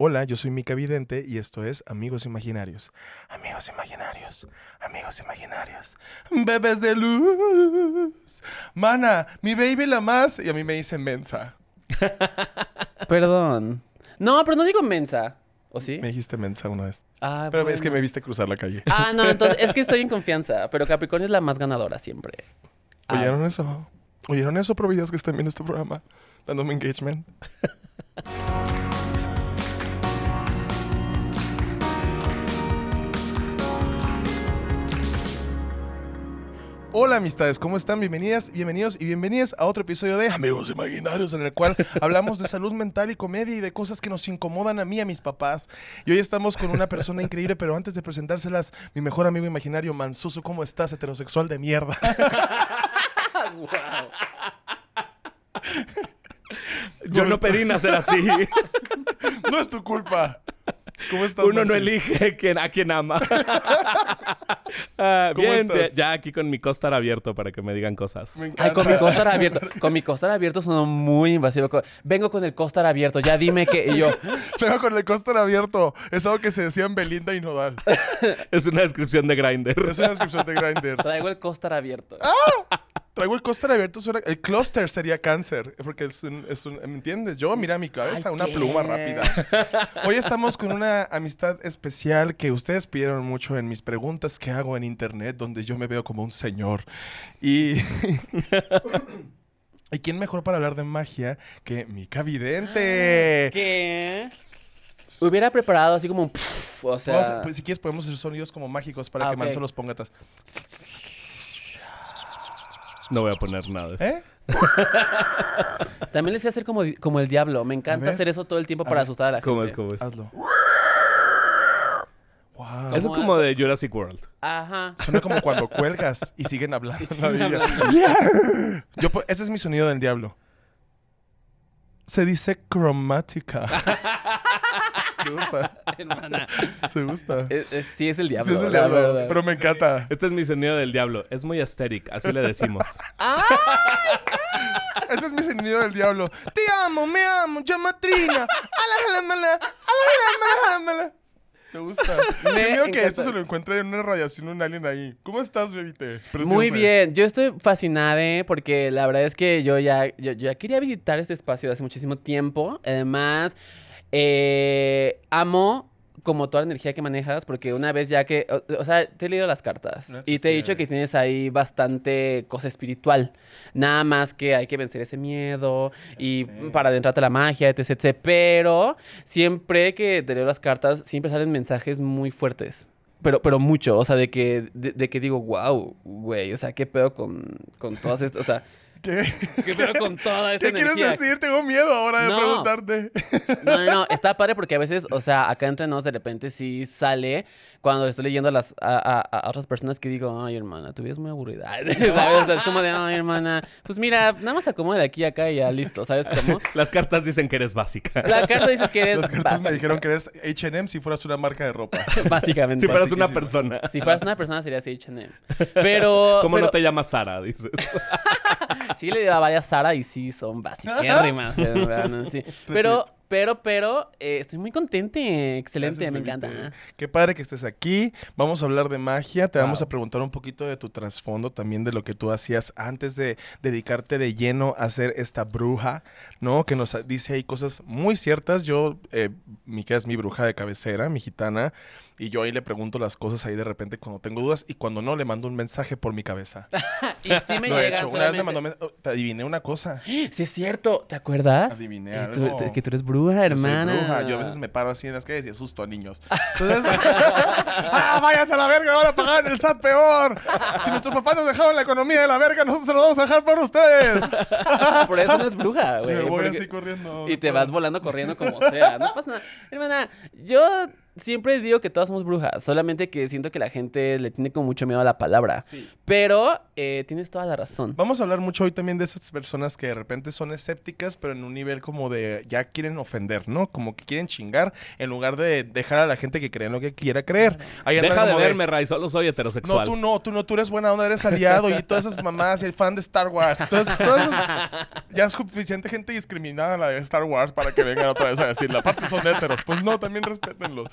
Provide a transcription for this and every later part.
Hola, yo soy Mica Vidente y esto es Amigos Imaginarios. Amigos Imaginarios, amigos imaginarios, bebés de luz. Mana, mi baby la más. Y a mí me dicen mensa. Perdón. No, pero no digo mensa. ¿O sí? Me dijiste mensa una vez. Ah, Pero es que bueno. me viste cruzar la calle. Ah, no, entonces es que estoy en confianza. Pero Capricornio es la más ganadora siempre. Ah, ¿Oyeron eso? ¿Oyeron eso, providas que están viendo este programa? Dándome engagement. Hola amistades, ¿cómo están? Bienvenidas, bienvenidos y bienvenidas a otro episodio de Amigos Imaginarios en el cual hablamos de salud mental y comedia y de cosas que nos incomodan a mí y a mis papás. Y hoy estamos con una persona increíble, pero antes de presentárselas, mi mejor amigo imaginario, Mansuso, ¿cómo estás, heterosexual de mierda? Yo no pedí nacer así. No es tu culpa. ¿Cómo estás? Uno no elige quién- a quién ama. Ah, ¿Cómo bien, estás? bien. ya aquí con mi costar abierto para que me digan cosas. Me Ay, con mi costar abierto. Con mi costar abierto sonó muy invasivo. Vengo con el costar abierto. Ya dime que y yo. Pero con el costar abierto. Es algo que se decían Belinda y Nodal. Es una descripción de Grindr. Es una descripción de Grindr. Traigo el costar abierto. Traigo el costar abierto. El cluster sería cáncer. Porque es un, es un- ¿Me entiendes? Yo, mira mi cabeza, Ay, una ¿qué? pluma rápida. Hoy estamos con una amistad especial que ustedes pidieron mucho en mis preguntas que hago en internet, donde yo me veo como un señor. Y. ¿Y quién mejor para hablar de magia que Mica Vidente? ¿Qué? Hubiera preparado así como un. pf, o sea. Pues, si quieres podemos hacer sonidos como mágicos para Ah, que ok. Manso los ponga atrás. No voy a poner nada. ¿Eh? También les sé hacer como, como el diablo. Me encanta ver. hacer eso todo el tiempo A para ver. asustar a la gente. ¿Cómo es? ¿Cómo es? Hazlo. Wow. Eso ¿Cómo como de Jurassic World. Ajá. Suena como cuando cuelgas y siguen hablando. siguen hablando. Yo, ese es mi sonido del diablo. Se dice cromática. Se gusta. Hermana. Se gusta. Es- es- sí, es el diablo. Sí, es el la diablo. verdad. Pero me encanta. Este es mi sonido del diablo. Es muy aesthetic, así le decimos. Ese es mi sonido del diablo. Te amo, me amo, llamatrina. Ala, ala, mala, ala, ala, mala, mala. ¿Te gusta? Me Qué miedo que esto se lo encuentre en una radiación un alien ahí. ¿Cómo estás, bebite? Muy Preciosa. bien, yo estoy fascinada ¿eh? porque la verdad es que yo ya, yo, yo ya quería visitar este espacio hace muchísimo tiempo. Además, eh, amo como toda la energía que manejas porque una vez ya que, o, o sea, te he leído las cartas y te he dicho que tienes ahí bastante cosa espiritual. Nada más que hay que vencer ese miedo y para adentrarte a la magia, etc, etc. Pero siempre que te leo las cartas, siempre salen mensajes muy fuertes. Pero, pero mucho, o sea, de que, de, de que digo, wow, güey, o sea, qué pedo con, con todas estas, o sea, ¿Qué, qué pedo con toda esta ¿Qué quieres energía. decir? Tengo miedo ahora de No. preguntarte. No, no, no, está padre porque a veces, o sea, acá entre nos de repente sí sale cuando le estoy leyendo a, las, a, a- a otras personas que digo, ay, hermana, tu vida es muy aburrida. ¿Sabes? O sea, es como de, ay, hermana, pues mira, nada más acomoda de aquí a acá y ya listo, ¿sabes cómo? Las cartas dicen que eres básica. La carta dices que eres Las cartas me dijeron que eres H&M si fueras una marca de ropa. básicamente. Si fueras una persona. Si fueras una persona serías H&M. Pero... ¿Cómo pero- no te llamas Sara? Dices. Sí le digo a varias Sara y sí son basiquérrimas. Sí. Pero, pero, pero, eh, estoy muy contente. Excelente, Gracias, me encanta. Qué padre que estés aquí. Vamos a hablar de magia. Te vamos a preguntar un poquito de tu trasfondo, también de lo que tú hacías antes de dedicarte de lleno a ser esta bruja, ¿no? Que nos dice ahí cosas muy ciertas. Yo, eh, Mica es mi bruja de cabecera, mi gitana, y yo ahí le pregunto las cosas ahí de repente cuando tengo dudas y cuando no le mando un mensaje por mi cabeza. Y sí me Lo he llegan hecho. Una vez me solamente- mandó, oh, te adiviné una cosa. Sí es cierto, ¿te acuerdas? Adiviné Eh, algo. tú- que tú eres bruja, Yo soy hermana. bruja. Yo a veces me paro así en las calles y asusto a niños. Entonces, ¡ah, váyase a la verga! Ahora pagar el SAT peor. Si nuestros papás nos dejaron la economía de la verga, nosotros se lo vamos a dejar por ustedes. Por eso no es bruja, güey. Me voy porque- así corriendo. Y te vas volando corriendo como sea. No pasa nada. Hermana, yo siempre digo que todas somos brujas, solamente que siento que la gente le tiene como mucho miedo a la palabra. Pero eh, tienes toda la razón. Vamos a hablar mucho hoy también de esas personas que de repente son escépticas, pero en un nivel como de ya quieren ofender, ¿no? Como que quieren chingar en lugar de dejar a la gente que crea lo que quiera creer. Ahí Deja de verme, Ray, solo soy No, heterosexual. tú no, tú no, tú eres buena onda, eres aliado y todas esas mamás y el fan de Star Wars. Entonces, todas esas- ya es suficiente gente discriminada la de Star Wars para que vengan otra vez a decir, la parte son héteros. Pues no, también respétenlos.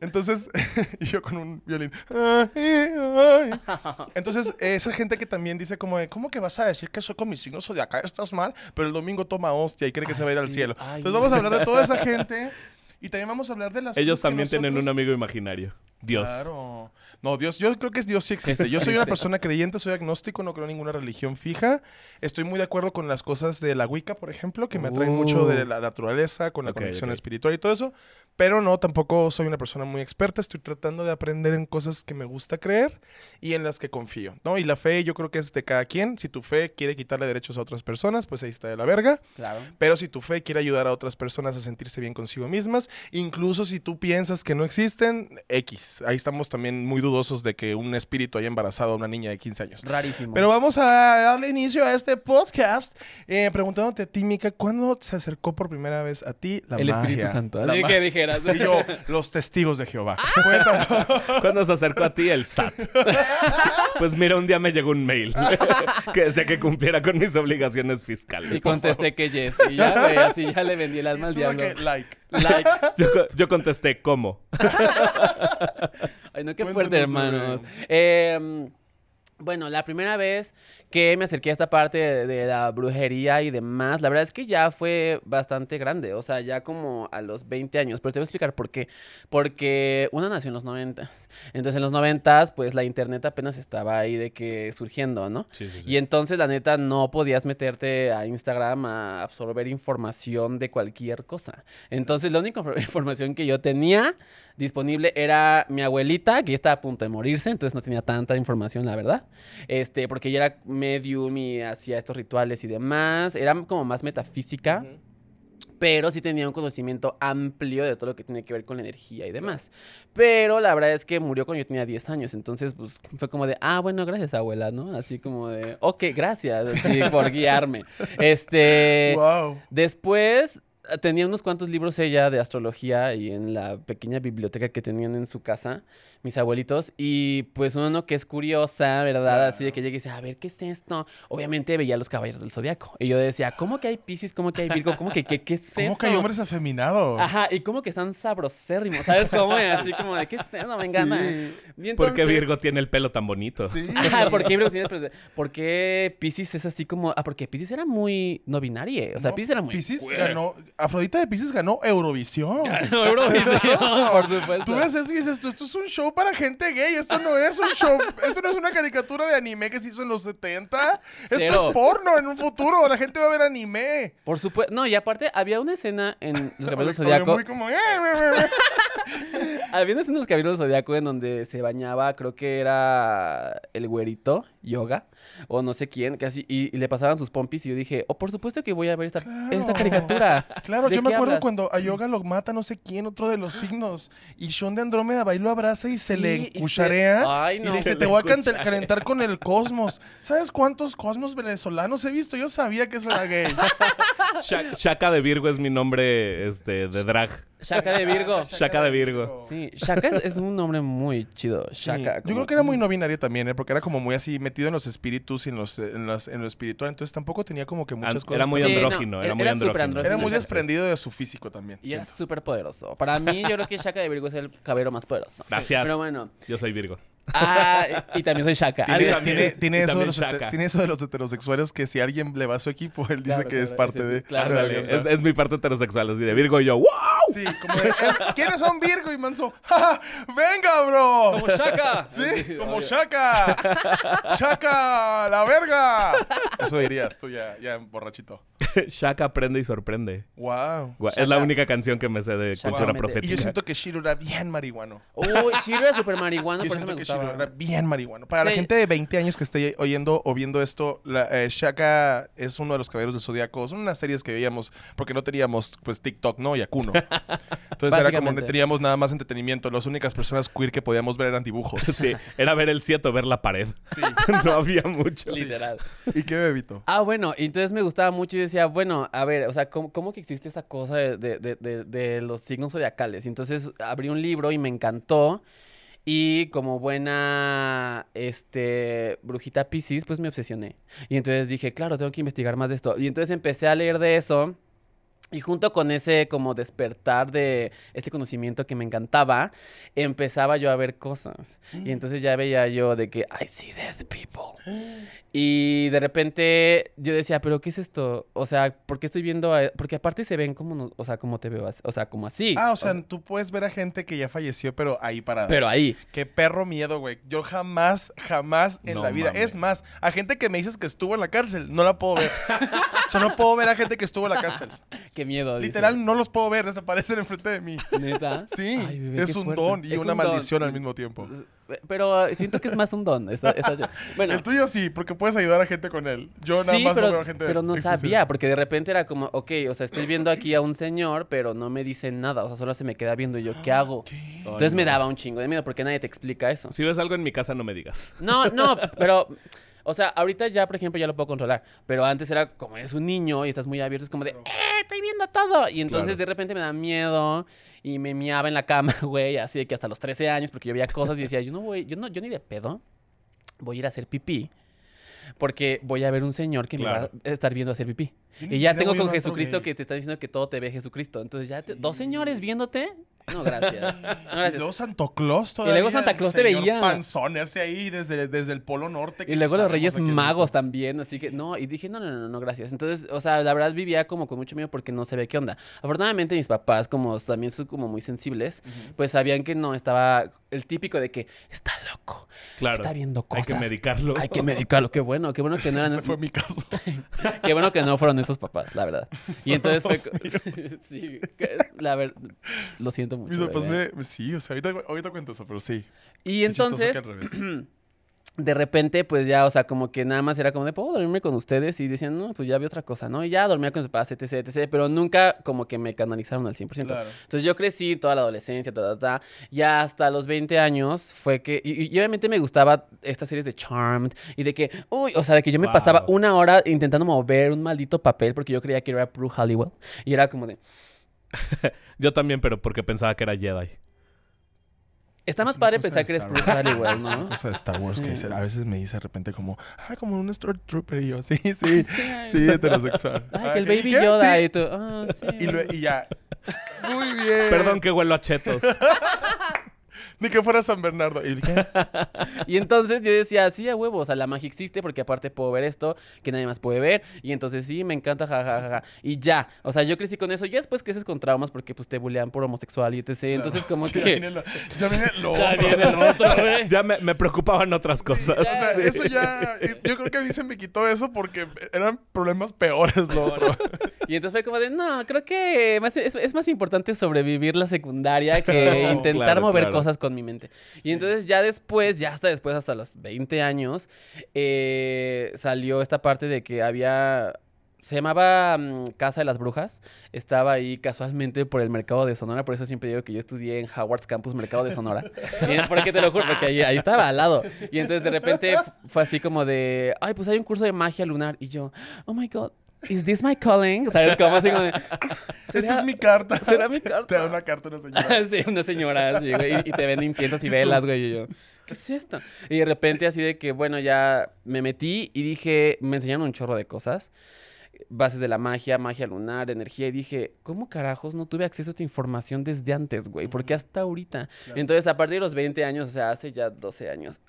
Entonces, y yo con un violín. Entonces, esa gente que también dice como, de, ¿cómo que vas a decir que soy con mi signo zodiacal? Estás mal, pero el domingo toma hostia y cree que se va a ir al cielo. Ay, Entonces, vamos a hablar de toda esa gente y también vamos a hablar de las Ellos cosas que también tienen un amigo imaginario. Dios. Claro. No, Dios, yo creo que Dios sí existe. Yo soy una persona creyente, soy agnóstico, no creo en ninguna religión fija. Estoy muy de acuerdo con las cosas de la Wicca, por ejemplo, que me atraen mucho de Uh. la naturaleza, con la conexión espiritual y todo eso. Pero no, tampoco soy una persona muy experta. Estoy tratando de aprender en cosas que me gusta creer y en las que confío, ¿no? Y la fe yo creo que es de cada quien. Si tu fe quiere quitarle derechos a otras personas, pues ahí está de la verga. Claro. Pero si tu fe quiere ayudar a otras personas a sentirse bien consigo mismas, incluso si tú piensas que no existen, X. Ahí estamos también muy dudosos de que un espíritu haya embarazado a una niña de 15 años. Rarísimo. Pero vamos a darle inicio a este podcast eh, preguntándote a ti, Mika, ¿cuándo se acercó por primera vez a ti la el Espíritu? Santo. La Así que dijeras. Y yo, los testigos de Jehová. Cuéntame. ¿Cuándo se acercó a ti el SAT? Pues mira, un día me llegó un mail que decía que cumpliera con mis obligaciones Y fiscales. contesté que yes. Y ya, güey, así ya le vendí el alma al diablo. que, like. Like. Yo, co- yo contesté, ¿cómo? Ay, no, qué Cuéntanos, fuerte, hermanos. Eh, bueno, la primera vez que me acerqué a esta parte de, de la brujería y demás, la verdad es que ya fue bastante grande, o sea, ya como a los 20 años, pero te voy a explicar por qué. Porque una nació en los 90. Entonces en los 90, pues la internet apenas estaba ahí de que surgiendo, ¿no? Sí, sí, Y entonces, la neta, no podías meterte a Instagram a absorber información de cualquier cosa. Entonces, la única infor- información que yo tenía disponible era mi abuelita, que ya estaba a punto de morirse, entonces no tenía tanta información, la verdad. Este, porque ella era medium y hacía estos rituales y demás. Era como más metafísica. Pero sí tenía un conocimiento amplio de todo lo que tiene que ver con la energía y demás. Pero la verdad es que murió cuando yo tenía 10 años. Entonces, pues fue como de, ah, bueno, gracias, abuela, ¿no? Así como de, ok, gracias, así por guiarme. Este. wow. Después tenía unos cuantos libros ella de astrología y en la pequeña biblioteca que tenían en su casa, mis abuelitos. Y pues uno que es curiosa, ¿verdad? Así de que llega y dice, a ver, ¿qué es esto? Obviamente veía los caballeros del zodiaco. Y yo decía, ¿cómo que hay Pisces? ¿Cómo que hay Virgo? ¿Cómo que qué, qué es ¿Cómo esto? que hay hombres afeminados? Ajá, y como que están sabrosérrimos, ¿sabes cómo? Así como de, ¿qué es eso? Me encanta. Sí. ¿Por qué Virgo tiene el pelo tan bonito? Sí. Ajá, ¿por qué Virgo tiene el pre- ¿Por qué Pisces es así como...? Ah, porque Pisces era muy no binario. O sea, No, Pisces era muy... Ganó, Afrodita de Pisces ganó Eurovisión. Ganó Eurovisión, por supuesto. Tú ves eso y dices, esto es un show para gente gay, esto no es un show, esto no es una caricatura de anime que se hizo en los 70. Esto Cero. es porno en un futuro, la gente va a ver anime. Por supuesto. No, y aparte había una escena en Los Caballeros Zodiaco. Muy como, eh, eh, eh, Había una escena en Los Caballeros del Zodiaco en donde se bañaba, creo que era el güerito, yoga, o no sé quién, casi, y, y le pasaban sus pompis y yo dije, oh, por supuesto que voy a ver esta, caricatura. Claro, ¿De yo me acuerdo hablas? cuando a Yoga lo mata no sé quién, otro de los signos. Y Sean de Andrómeda va y lo abraza y se Sí, le y se- encucharea. Ay, Y no. dice, Se te voy a calentar con el cosmos. ¿Sabes cuántos cosmos venezolanos he visto? Yo sabía que eso era gay. Sha- Shaka de Virgo es mi nombre este, de drag. Shaka de Virgo. Shaka de Virgo. Sí, Shaka es, es un nombre muy chido. Sí. Shaka. Yo creo que era muy no binario también, ¿eh? porque era como muy así metido en los espíritus y en, los, en, las- en lo espiritual. Entonces tampoco tenía como que muchas An- cosas. era muy Sí, no, andrógino, era, era- muy andrógino. andrógino. Era muy desprendido de su físico también. Y era súper poderoso. Para mí, yo creo que Shaka de Virgo es el caballero más poderoso. Gracias. Pero bueno. Yo soy Virgo. Ah, y, también soy Shaka. Tiene, también. tiene- eso de también los hete- Shaka. tiene eso de los heterosexuales que si alguien le va a su equipo, él dice Claro, que es parte de... claro. Es, es mi parte heterosexual, así de Virgo y yo, ¡wow! Sí, como de, "Eh, ¿quiénes son Virgo y Manso? ¡Ja, ja! ¡Venga, bro! Como Shaka. Sí, como Shaka. Shaka, la verga. Eso dirías tú ya, ya borrachito. Shaka aprende y sorprende. Wow. Shaka. es la única canción que me sé de cultura profética. Y yo siento que Shiro era bien marihuano. Uy, Shiro era súper marihuana, Yo por eso me que Era bien marihuano. Para la gente de 20 años que esté oyendo o viendo esto, la, eh, Shaka es uno de los caballeros del Zodíaco. Son unas series que veíamos porque no teníamos pues TikTok, ¿no? Y Akuno. Entonces era como Básicamente. teníamos nada más entretenimiento. Las únicas personas queer que podíamos ver eran dibujos. Sí, era ver el cieto, ver la pared. Sí. no había mucho. Literal. ¿Y qué bebito? Ah, bueno, entonces me gustaba mucho y decía, bueno, a ver, o sea, ¿cómo, cómo que existe esa cosa de, de- de- de- de los signos zodiacales? Y entonces abrí un libro y me encantó. Y como buena, este, brujita Pisces, pues me obsesioné. Y entonces dije, claro, tengo que investigar más de esto. Y entonces empecé a leer de eso. Y junto con ese como despertar de este conocimiento que me encantaba, empezaba yo a ver cosas. Y entonces ya veía yo de que, I see dead people. Y de repente yo decía, pero ¿qué es esto? O sea, ¿por qué estoy viendo a... Porque aparte se ven como, no- o sea, como te veo, así- o sea, como así. Ah, o sea, tú puedes ver a gente que ya falleció, pero ahí parada. Pero ahí. Qué perro miedo, güey. Yo jamás, jamás en No la vida. Es más, a gente que me dices que estuvo en la cárcel, no la puedo ver. o sea, no puedo ver a gente que estuvo en la cárcel. Qué miedo. dice. Literal, no los puedo ver, desaparecen enfrente de mí. ¿Neta? Sí, Ay, bebé, es un fuerte. don y Es una un don. maldición al mismo tiempo. Pero siento que es más un don. está- está yo- Bueno, El tuyo sí, porque puedes ayudar a gente con él. Yo nada sí, más pero, no veo a gente pero no exclusiva. sabía, porque de repente era como, ok, o sea, estoy viendo aquí a un señor, pero no me dice nada, o sea, solo se me queda viendo y yo, ¿qué hago? Entonces me daba un chingo de miedo porque nadie te explica eso. Si ves algo en mi casa, no me digas. No, no, pero, o sea, ahorita ya, por ejemplo, ya lo puedo controlar, pero antes era como eres un niño y estás muy abierto, es como de, ¡eh, estoy viendo todo! Y entonces Claro. de repente me da miedo y me miaba en la cama, güey, así de que hasta los 13 años, porque yo veía cosas y decía, yo no voy, yo no, yo ni de pedo voy a ir a hacer pipí. Porque voy a ver un señor que Claro. me va a estar viendo hacer pipí. Y ya tengo con Jesucristo gay. que te está diciendo que todo te ve Jesucristo. Entonces ya, te- dos señores viéndote. No, gracias. No, Y luego Santo Claus todavía. luego Santa Claus te veía. panzón ese ahí desde, desde el Polo Norte. Y luego los Reyes Magos también, así que no, y dije, no, no, no, no, gracias. Entonces, o sea, la verdad vivía como con mucho miedo porque no sabía qué onda. Afortunadamente mis papás, como también son como muy sensibles, pues sabían que no estaba el típico de que está loco, Claro. está viendo Hay cosas. que medicarlo. Hay que medicarlo, qué bueno, qué bueno que no eran, Ese fue mi caso. qué bueno que no fueron esos papás, la verdad. Y entonces fue, sí, la verdad, lo siento mucho. Mis papás bebé. me... Sí, o sea, ahorita, ahorita cuento eso, pero sí. Y entonces, al revés. de repente, pues ya, o sea, como que nada más era como de, ¿puedo dormirme con ustedes? Y decían, no, pues ya vi otra cosa, ¿no? Y ya dormía con mis papás, etc, etc. Pero nunca como que me canalizaron al 100%. Claro. Entonces yo crecí toda la adolescencia, ta, ta, ta. Ya hasta los 20 años fue que... Y, y obviamente me gustaba estas series de Charmed y de que... Uy, o sea, de que yo me Wow. pasaba una hora intentando mover un maldito papel porque yo creía que era Prue Halliwell. Y era como de... Yo también, pero porque pensaba que era Jedi. Está más Es padre pensar que eres Wars. Halliwell, Es una ¿no? cosa de Star Wars que dice- a veces me dice de repente como, ah, como un Stormtrooper y yo, sí, sí, sí, heterosexual. Ay, que el ¿y Baby qué? Yoda Sí. y tú... Ah, sí. Y, lue- y ya. Muy bien. Perdón que huelo a chetos. Ni que fuera San Bernardo. ¿Y qué? Y entonces yo decía, sí, a huevo, o sea, la magia existe porque aparte puedo ver esto que nadie más puede ver. Y entonces sí, me encanta, jajajaja. Ja, ja, ja. Y ya, o sea, yo crecí con eso. Y ya después creces con traumas porque pues te bulean por homosexual y etc. Entonces como Ya que... viene lo, ya viene lo Ya otro. viene el otro, güey. ya me, me preocupaban otras cosas. O sea, eso ya. Yo creo que a mí se me quitó eso porque eran problemas peores lo otro. Y entonces fue como de, no, creo que más- es, es más importante sobrevivir la secundaria que Claro, intentar claro, mover claro. cosas con mi mente. Y entonces ya después, ya hasta después, hasta los 20 años, eh, salió esta parte de que había... Se llamaba mm, Casa de las Brujas. Estaba ahí casualmente por el mercado de Sonora. Por eso siempre digo que yo estudié en Howard's Campus Mercado de Sonora. Y porque te lo juro, porque ahí, ahí estaba al lado. Y entonces de repente fue así como de, ay, pues hay un curso de magia lunar. Y yo, oh my God, is this my calling? ¿Sabes cómo? Así como de, Esa es mi carta. ¿Será mi carta? Te da una carta una señora. sí, una señora así, güey, y, y te vende inciensos y velas, güey, y yo, ¿qué es esto? Y de repente así de que, bueno, ya me metí y dije, me enseñaron un chorro de cosas, bases de la magia, magia lunar, energía, y dije, ¿cómo carajos no tuve acceso a esta información desde antes, güey? Porque hasta ahorita. Entonces, a partir de los 20 años, o sea, hace ya 12 años.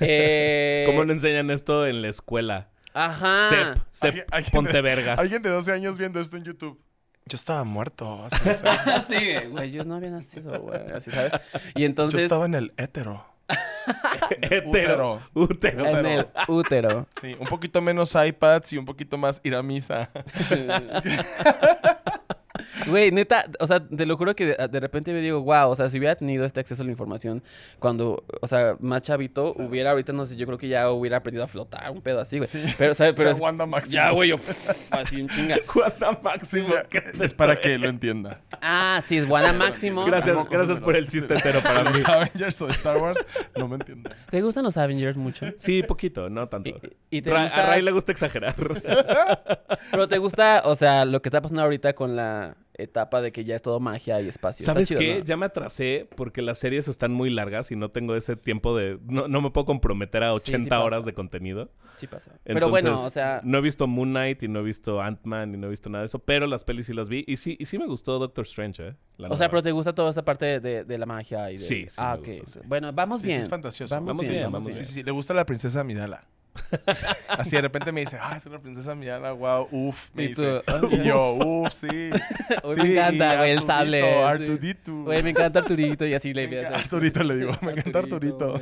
eh, ¿Cómo no enseñan esto en la escuela? Ajá. CEP, CEP Alguien- alguien de- Pontevergas. Alguien de 12 años viendo esto en YouTube. Yo estaba muerto hace 12 años. sí, güey, yo no había nacido, güey, así, ¿sabes? Y Yo entonces... estaba en el hétero. Hetero. Útero. En el útero. Sí, un poquito menos iPads y un poquito más ir a misa. Güey, neta, o sea, te lo juro que de, de repente me digo, wow, o sea, si hubiera tenido este acceso a la información cuando, o sea, más chavito, hubiera ahorita, no sé, yo creo que ya hubiera aprendido a flotar, un pedo así, güey. Pero, ¿sabes? Pero es- Wanda Maximoff. ya, güey, yo, así un chinga. Wanda Máximo. Sí, ya, es para que lo entienda. Ah, sí, es Wanda Máximo. Gracias, gracias por el chiste entero para mí. Los Avengers o Star Wars no me entienden. ¿Te gustan los Avengers mucho? Sí, poquito, no tanto. Y, y te Ra- gusta, A Ray le gusta exagerar. pero te gusta, o sea, lo que está pasando ahorita con la etapa de que ya es todo magia y espacio. ¿Sabes chido, qué? ¿no? Ya me atrasé porque las series están muy largas y no tengo ese tiempo de... No, no me puedo comprometer a Sí, sí 80 pasa. horas de contenido. Sí pasa. pero bueno, o sea, No he visto Moon Knight y no he visto Ant-Man y no he visto nada de eso, pero las pelis sí las vi. Y sí, y sí me gustó Doctor Strange, ¿eh? La o sea, pero te gusta toda esta parte de, de la magia y de... Sí, sí Ah, me ok. sí. Bueno, vamos Sí, bien. sí, es fantasioso. Vamos, Vamos bien, bien, vamos bien. Sí, sí, sí. Le gusta la princesa Midala. Así de repente me dice, ah, es una princesa Midala, wow, uff. Me Y dice. "Ah, Y yo, uff, sí. Uy, Sí, me encanta, güey, el sable. Arturito. Güey, me encanta Arturito y así le encanta Arturito le digo, me encanta Arturito.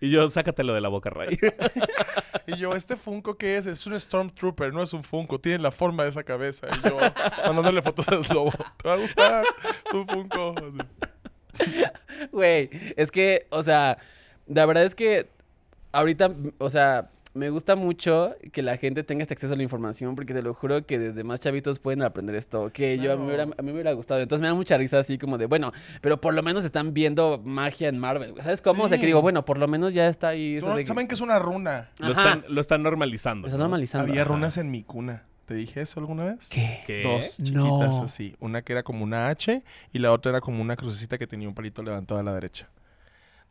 Y yo, sácatelo de la boca, Ray. Y yo, ¿este Funko qué es? Es un Stormtrooper, no es un Funko. Tiene la forma de esa cabeza. Y yo, mandándole fotos a Slobo. Te va a gustar. Es un Funko. Güey, es que, o sea, la verdad es que ahorita, o sea, me gusta mucho que la gente tenga este acceso a la información porque te lo juro que desde más chavitos pueden aprender esto que yo a mí, me hubiera, a mí me hubiera gustado. Entonces me da mucha risa así como de, bueno, pero por lo menos están viendo magia en Marvel. ¿Sabes cómo? O sea, que Sí. digo, bueno, por lo menos ya está ahí. eso ¿Tú no- de ¿Saben que es una runa? Lo están, lo están normalizando. Lo están ¿no? normalizando. Había Ajá. runas en mi cuna. ¿Te dije eso alguna vez? ¿Qué? ¿Qué? Dos No. chiquitas así. Una que era como una H y la otra era como una crucecita que tenía un palito levantado a la derecha.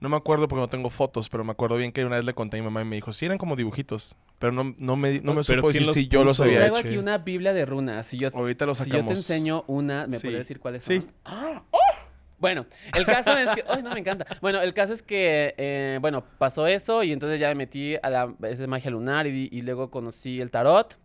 No me acuerdo porque no tengo fotos, pero me acuerdo bien que una vez le conté a mi mamá y me dijo, sí eran como dibujitos, pero no, no me, no me supo ¿quién decir si yo los había Traigo hecho. aquí una Biblia de runas. Si yo, Ahorita lo Si yo te sacamos. enseño una, ¿me Sí. podrías decir cuáles Sí. son? ¡Ah! ¡Oh! Bueno, el caso es que... ¡Ay, no, me encanta! Bueno, el caso es que, eh, bueno, pasó eso y entonces ya me metí a la es de magia lunar y, y luego conocí el tarot.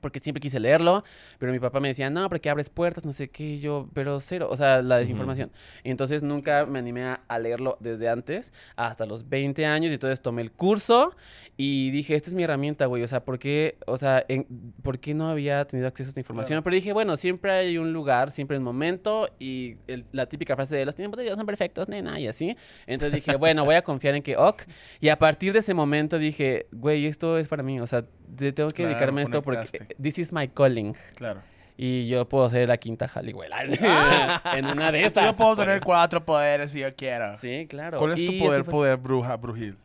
Porque siempre quise leerlo, pero mi papá me decía, no, porque abres puertas, no sé qué, yo, pero cero, o sea, la desinformación. Y entonces nunca me animé a, a leerlo desde antes, hasta los 20 años, y entonces tomé el curso y dije, esta es mi herramienta, güey, o sea, ¿por qué, o sea, en- ¿por qué no había tenido acceso a esta información? Pero dije, bueno, siempre hay un lugar, siempre hay un momento, y el- la típica frase de los tiempos de Dios son perfectos, nena, y así. Entonces dije, bueno, voy a confiar en que, ok, y a partir de ese momento dije, güey, esto es para mí, o sea, te- tengo que Claro, dedicarme a esto porque. This is my calling. Claro. Y yo puedo ser la quinta Halliwell. en una de esas. Yo puedo tener cuatro poderes si yo quiero. Sí, claro. ¿Cuál es tu Y poder, fue. poder bruja, brujil?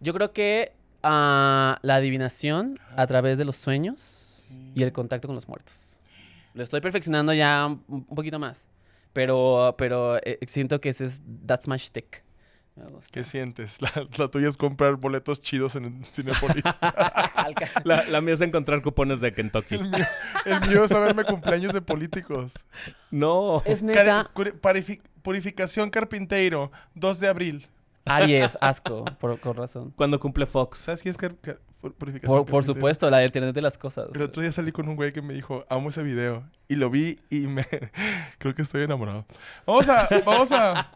Yo creo que ah, la adivinación a través de los sueños y el contacto con los muertos. Lo estoy perfeccionando ya un, un poquito más. Pero, pero eh, siento que ese es, that's my shtick. Me gusta. ¿Qué sientes? La, la tuya es comprar boletos chidos en Cinepolis. La, la mía es encontrar cupones de Kentucky. el, mío, el mío es saberme cumpleaños de políticos. No. es neta. purificación Carpinteiro, 2 de abril. Aries, asco, por, con razón. Cuando cumple Fox. ¿Sabes quién es car- car- pu- purificación Por, por supuesto, la del Internet de las cosas. El otro día salí con un güey que me dijo, amo ese video. Y lo vi y me... Creo que estoy enamorado. Vamos a... Vamos a...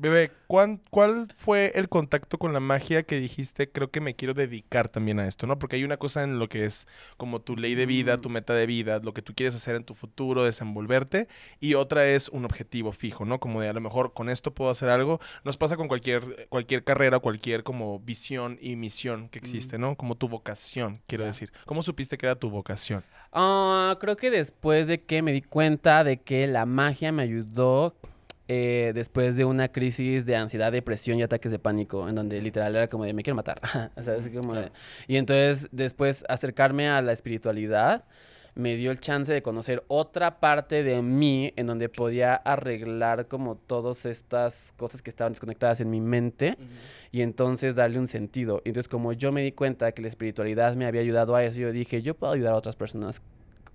Bebé, ¿cuán- ¿cuál fue el contacto con la magia que dijiste? Creo que me quiero dedicar también a esto, ¿no? Porque hay una cosa en lo que es como tu ley de vida, Mm. tu meta de vida, lo que tú quieres hacer en tu futuro, desenvolverte, y otra es un objetivo fijo, ¿no? Como de a lo mejor con esto puedo hacer algo. Nos pasa con cualquier, cualquier carrera, cualquier como visión y misión que existe, ¿no? Como tu vocación, quiero decir. ¿Cómo supiste que era tu vocación? Ah, creo que después de que me di cuenta de que la magia me ayudó eh, después de una crisis de ansiedad, depresión y ataques de pánico, en donde literal era como de me quiero matar. o sea, así como de- y entonces después acercarme a la espiritualidad me dio el chance de conocer otra parte de mí en donde podía arreglar como todas estas cosas que estaban desconectadas en mi mente y entonces darle un sentido. Entonces como yo me di cuenta que la espiritualidad me había ayudado a eso, yo dije, yo puedo ayudar a otras personas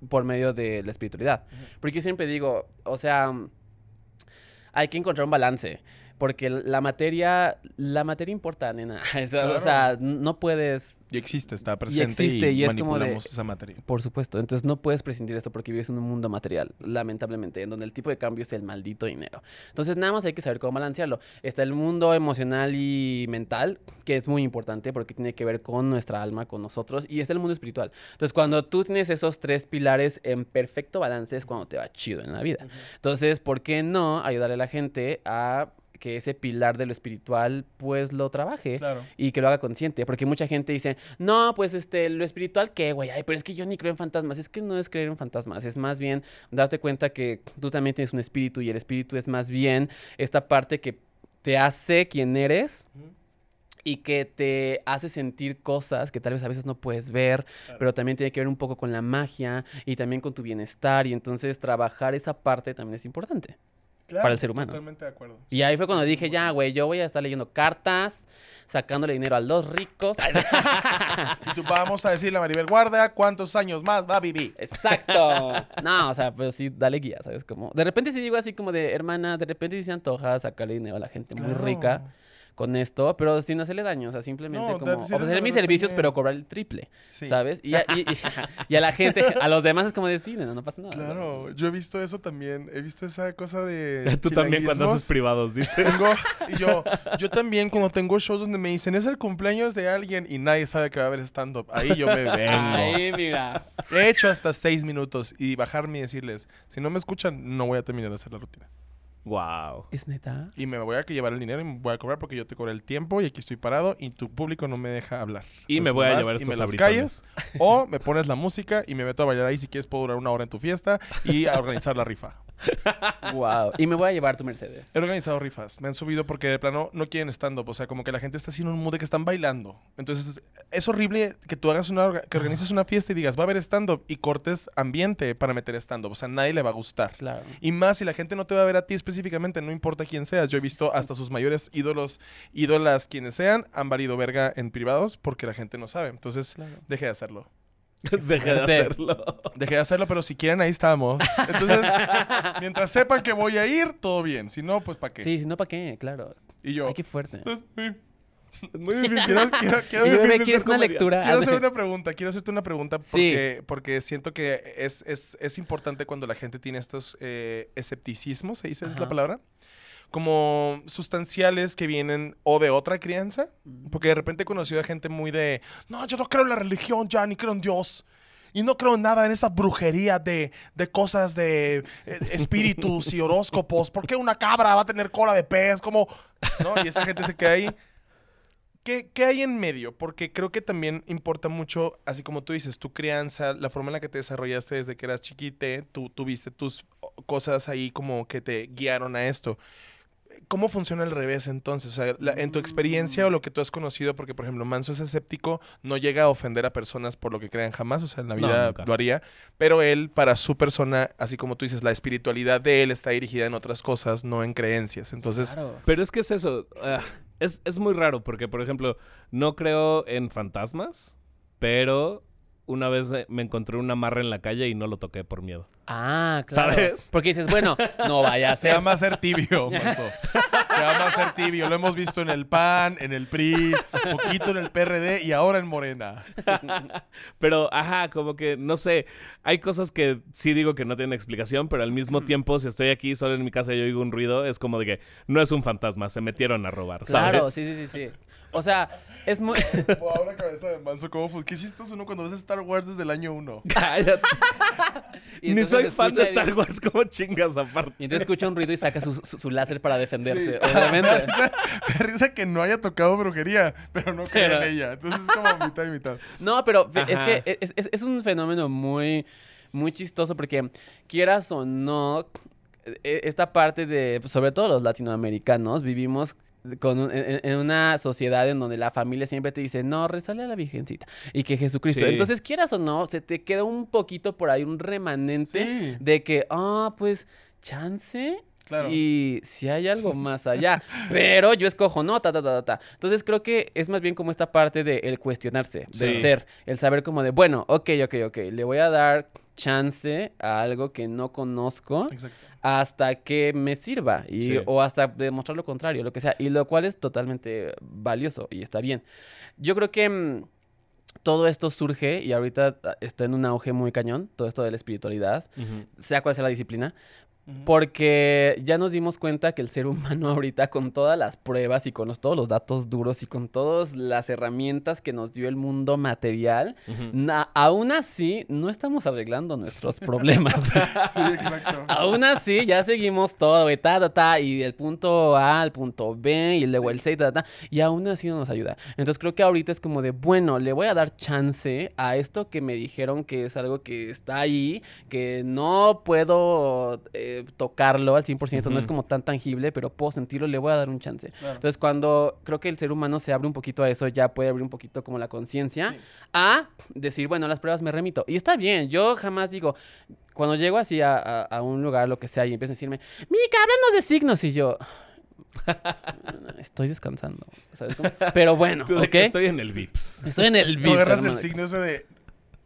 por medio de la espiritualidad. Porque yo siempre digo, o sea, hay que encontrar un balance. Porque la materia, la materia importa, nena. O sea, Claro. O sea, no puedes Y existe, está presente existe, y, y es como de- esa materia. Por supuesto, entonces no puedes prescindir de esto porque vives en un mundo material, lamentablemente, en donde el tipo de cambio es el maldito dinero. Entonces nada más hay que saber cómo balancearlo. Está el mundo emocional y mental, que es muy importante porque tiene que ver con nuestra alma, con nosotros, y está el mundo espiritual. Entonces cuando tú tienes esos tres pilares en perfecto balance es cuando te va chido en la vida. Entonces, ¿por qué no ayudarle a la gente a que ese pilar de lo espiritual pues lo trabaje? Claro. y que lo haga consciente, porque mucha gente dice, no, pues este, lo espiritual, ¿qué, güey? Ay, pero es que yo ni creo en fantasmas. Es que no es creer en fantasmas, es más bien darte cuenta que tú también tienes un espíritu y el espíritu es más bien esta parte que te hace quien eres y que te hace sentir cosas que tal vez a veces no puedes ver, pero también tiene que ver un poco con la magia y también con tu bienestar y entonces trabajar esa parte también es importante. Claro, Para el ser humano. Totalmente de acuerdo. Y ahí fue cuando dije, ya, güey, yo voy a estar leyendo cartas, sacándole dinero a los ricos. Y tú vamos a decirle a Maribel Guarda cuántos años más va a vivir. Exacto. No, o sea, pero sí, dale guía, ¿sabes? Como, de repente sí digo así como de, hermana, de repente sí se antoja sacarle dinero a la gente muy rica con esto, pero sin hacerle daño, o sea, simplemente No, como ofrecer la mis servicios, también. pero cobrar el triple, Sí. ¿sabes? Y a, y- y- y a la gente, a los demás es como de, sí, no, no pasa nada. Claro, yo he visto eso también. He visto esa cosa de. Tú también cuando haces privados, dices. Tengo, y yo, yo también cuando tengo shows donde me dicen es el cumpleaños de alguien y nadie sabe que va a haber stand-up, ahí yo me vengo. Ay, mira. He hecho hasta seis minutos y bajarme y decirles, si no me escuchan, no voy a terminar de hacer la rutina. Wow. ¿Es neta? Y me voy a que llevar el dinero y me voy a cobrar porque yo te cobré el tiempo y aquí estoy parado y tu público no me deja hablar. Y me voy a llevar y me estos abritones. calles o me pones la música y me meto a bailar ahí si quieres puedo durar una hora en tu fiesta y a organizar la rifa. Wow. Y me voy a llevar tu Mercedes. He organizado rifas. Me han subido porque de plano no quieren stand-up. O sea, como que la gente está así en un mood de que están bailando. Entonces, es horrible que tú hagas una... que organices una fiesta y digas, va a haber stand-up y cortes ambiente para meter stand-up. O sea, nadie le va a gustar. Claro. Y más si la gente no te va a ver a ti específicamente, no importa quién seas. Yo he visto hasta sus mayores ídolos, ídolas, quienes sean, han valido verga en privados porque la gente no sabe. Entonces, Claro. deje de hacerlo. Dejé de hacerlo. Dejé de hacerlo, pero si quieren, ahí estamos. Entonces, mientras sepan que voy a ir, todo bien. Si no, pues ¿para qué? Sí, si no, ¿para qué? Claro. Y yo... Ay, qué fuerte. Entonces, sí. Es muy difícil. Quiero, quiero, quiero ¿quieres una lectura? quiero hacer una pregunta. Quiero hacerte una pregunta Sí. porque, porque siento que es, es, es importante cuando la gente tiene estos eh, escepticismos, ¿se dice es la Ajá. palabra? Como sustanciales que vienen o de otra crianza. Porque de repente he conocido a gente muy de, no, yo no creo en la religión ya, ni creo en Dios. Y no creo en nada en esa brujería de, de cosas de eh, espíritus y horóscopos. ¿Por qué una cabra va a tener cola de pez? Como, ¿no? Y esa gente se queda ahí. ¿Qué, qué hay en medio? Porque creo que también importa mucho, así como tú dices, tu crianza, la forma en la que te desarrollaste desde que eras chiquite, tú tuviste tus cosas ahí como que te guiaron a esto. ¿Cómo funciona al revés entonces? O sea, la- en tu experiencia o lo que tú has conocido, porque por ejemplo Manso es escéptico, no llega a ofender a personas por lo que crean jamás, o sea, en la No, vida nunca. lo haría, pero él para su persona, así como tú dices, la espiritualidad de él está dirigida en otras cosas, no en creencias. Entonces, Claro. Pero es que es eso. ah, es, es muy raro porque, por ejemplo, no creo en fantasmas, pero una vez eh, me encontré un amarre en la calle y no lo toqué por miedo. Ah, claro. ¿Sabes? Porque dices, bueno, no vaya a Se ser. llama ser tibio, Manso. Se llama ser tibio. Lo hemos visto en el PAN, en el PRI, poquito en el PRD y ahora en Morena. Pero, ajá, como que, no sé, hay cosas que sí digo que no tienen explicación, pero al mismo tiempo, si estoy aquí solo en mi casa y oigo un ruido, es como de que no es un fantasma, se metieron a robar, ¿sabes? Claro, sí, sí, sí, sí. O sea, es muy... Wow, la cabeza de Manso, ¿cómo fue? Qué chistoso uno cuando ves Star Wars desde el año uno. Cállate. Y Ni soy fan de Star Wars, como chingas aparte. Y entonces escucha un ruido y saca su, su- su láser para defenderse, Sí. obviamente. Me risa- me risa que no haya tocado brujería, pero no creo Pero- en ella. Entonces es como mitad y mitad. No, pero es que es, es- es un fenómeno muy, muy chistoso porque quieras o no, e- esta parte de, pues, sobre todo los latinoamericanos, vivimos con un- en, en una sociedad en donde la familia siempre te dice, no, rezale a la Virgencita y que Jesucristo. Sí. Entonces, quieras o no, se te queda un poquito por ahí un remanente Sí. de que, ah, pues, chance Claro. Y si hay algo más allá, pero yo escojo no, ta, ta, ta, ta. Entonces creo que es más bien como esta parte de el cuestionarse, del Sí. ser, el saber como de, bueno, ok, ok, ok, le voy a dar chance a algo que no conozco Exacto. hasta que me sirva y, Sí. o hasta demostrar lo contrario, lo que sea, y lo cual es totalmente valioso y está bien. Yo creo que mm, todo esto surge y ahorita ah, está en un auge muy cañón, todo esto de la espiritualidad, sea cual sea la disciplina, Porque ya nos dimos cuenta que el ser humano ahorita con todas las pruebas y con los- todos los datos duros y con todas las herramientas que nos dio el mundo material, na- aún así no estamos arreglando nuestros problemas. Sí, exacto. Aún así, ya seguimos todo, güey, ta, ta, ta, y del punto A al punto B, y luego el C, ta, ta, ta, y aún así no nos ayuda. Entonces creo que ahorita es como de, bueno, le voy a dar chance a esto que me dijeron que es algo que está ahí, que no puedo eh, tocarlo al 100%, no es como tan tangible, pero puedo sentirlo, le voy a dar un chance. Claro. Entonces cuando creo que el ser humano se abre un poquito a eso, ya puede abrir un poquito como la conciencia Sí. a decir, bueno, las pruebas me remito. Y está bien, yo jamás digo, cuando llego así a, a- a un lugar, lo que sea, y empiezan a decirme, Mica, háblanos de signos, y yo... Estoy descansando. ¿sabes? Pero bueno, Tú de ¿ok? que estoy en el VIPS. Estoy en el Tú VIPS, agarras el signo ese de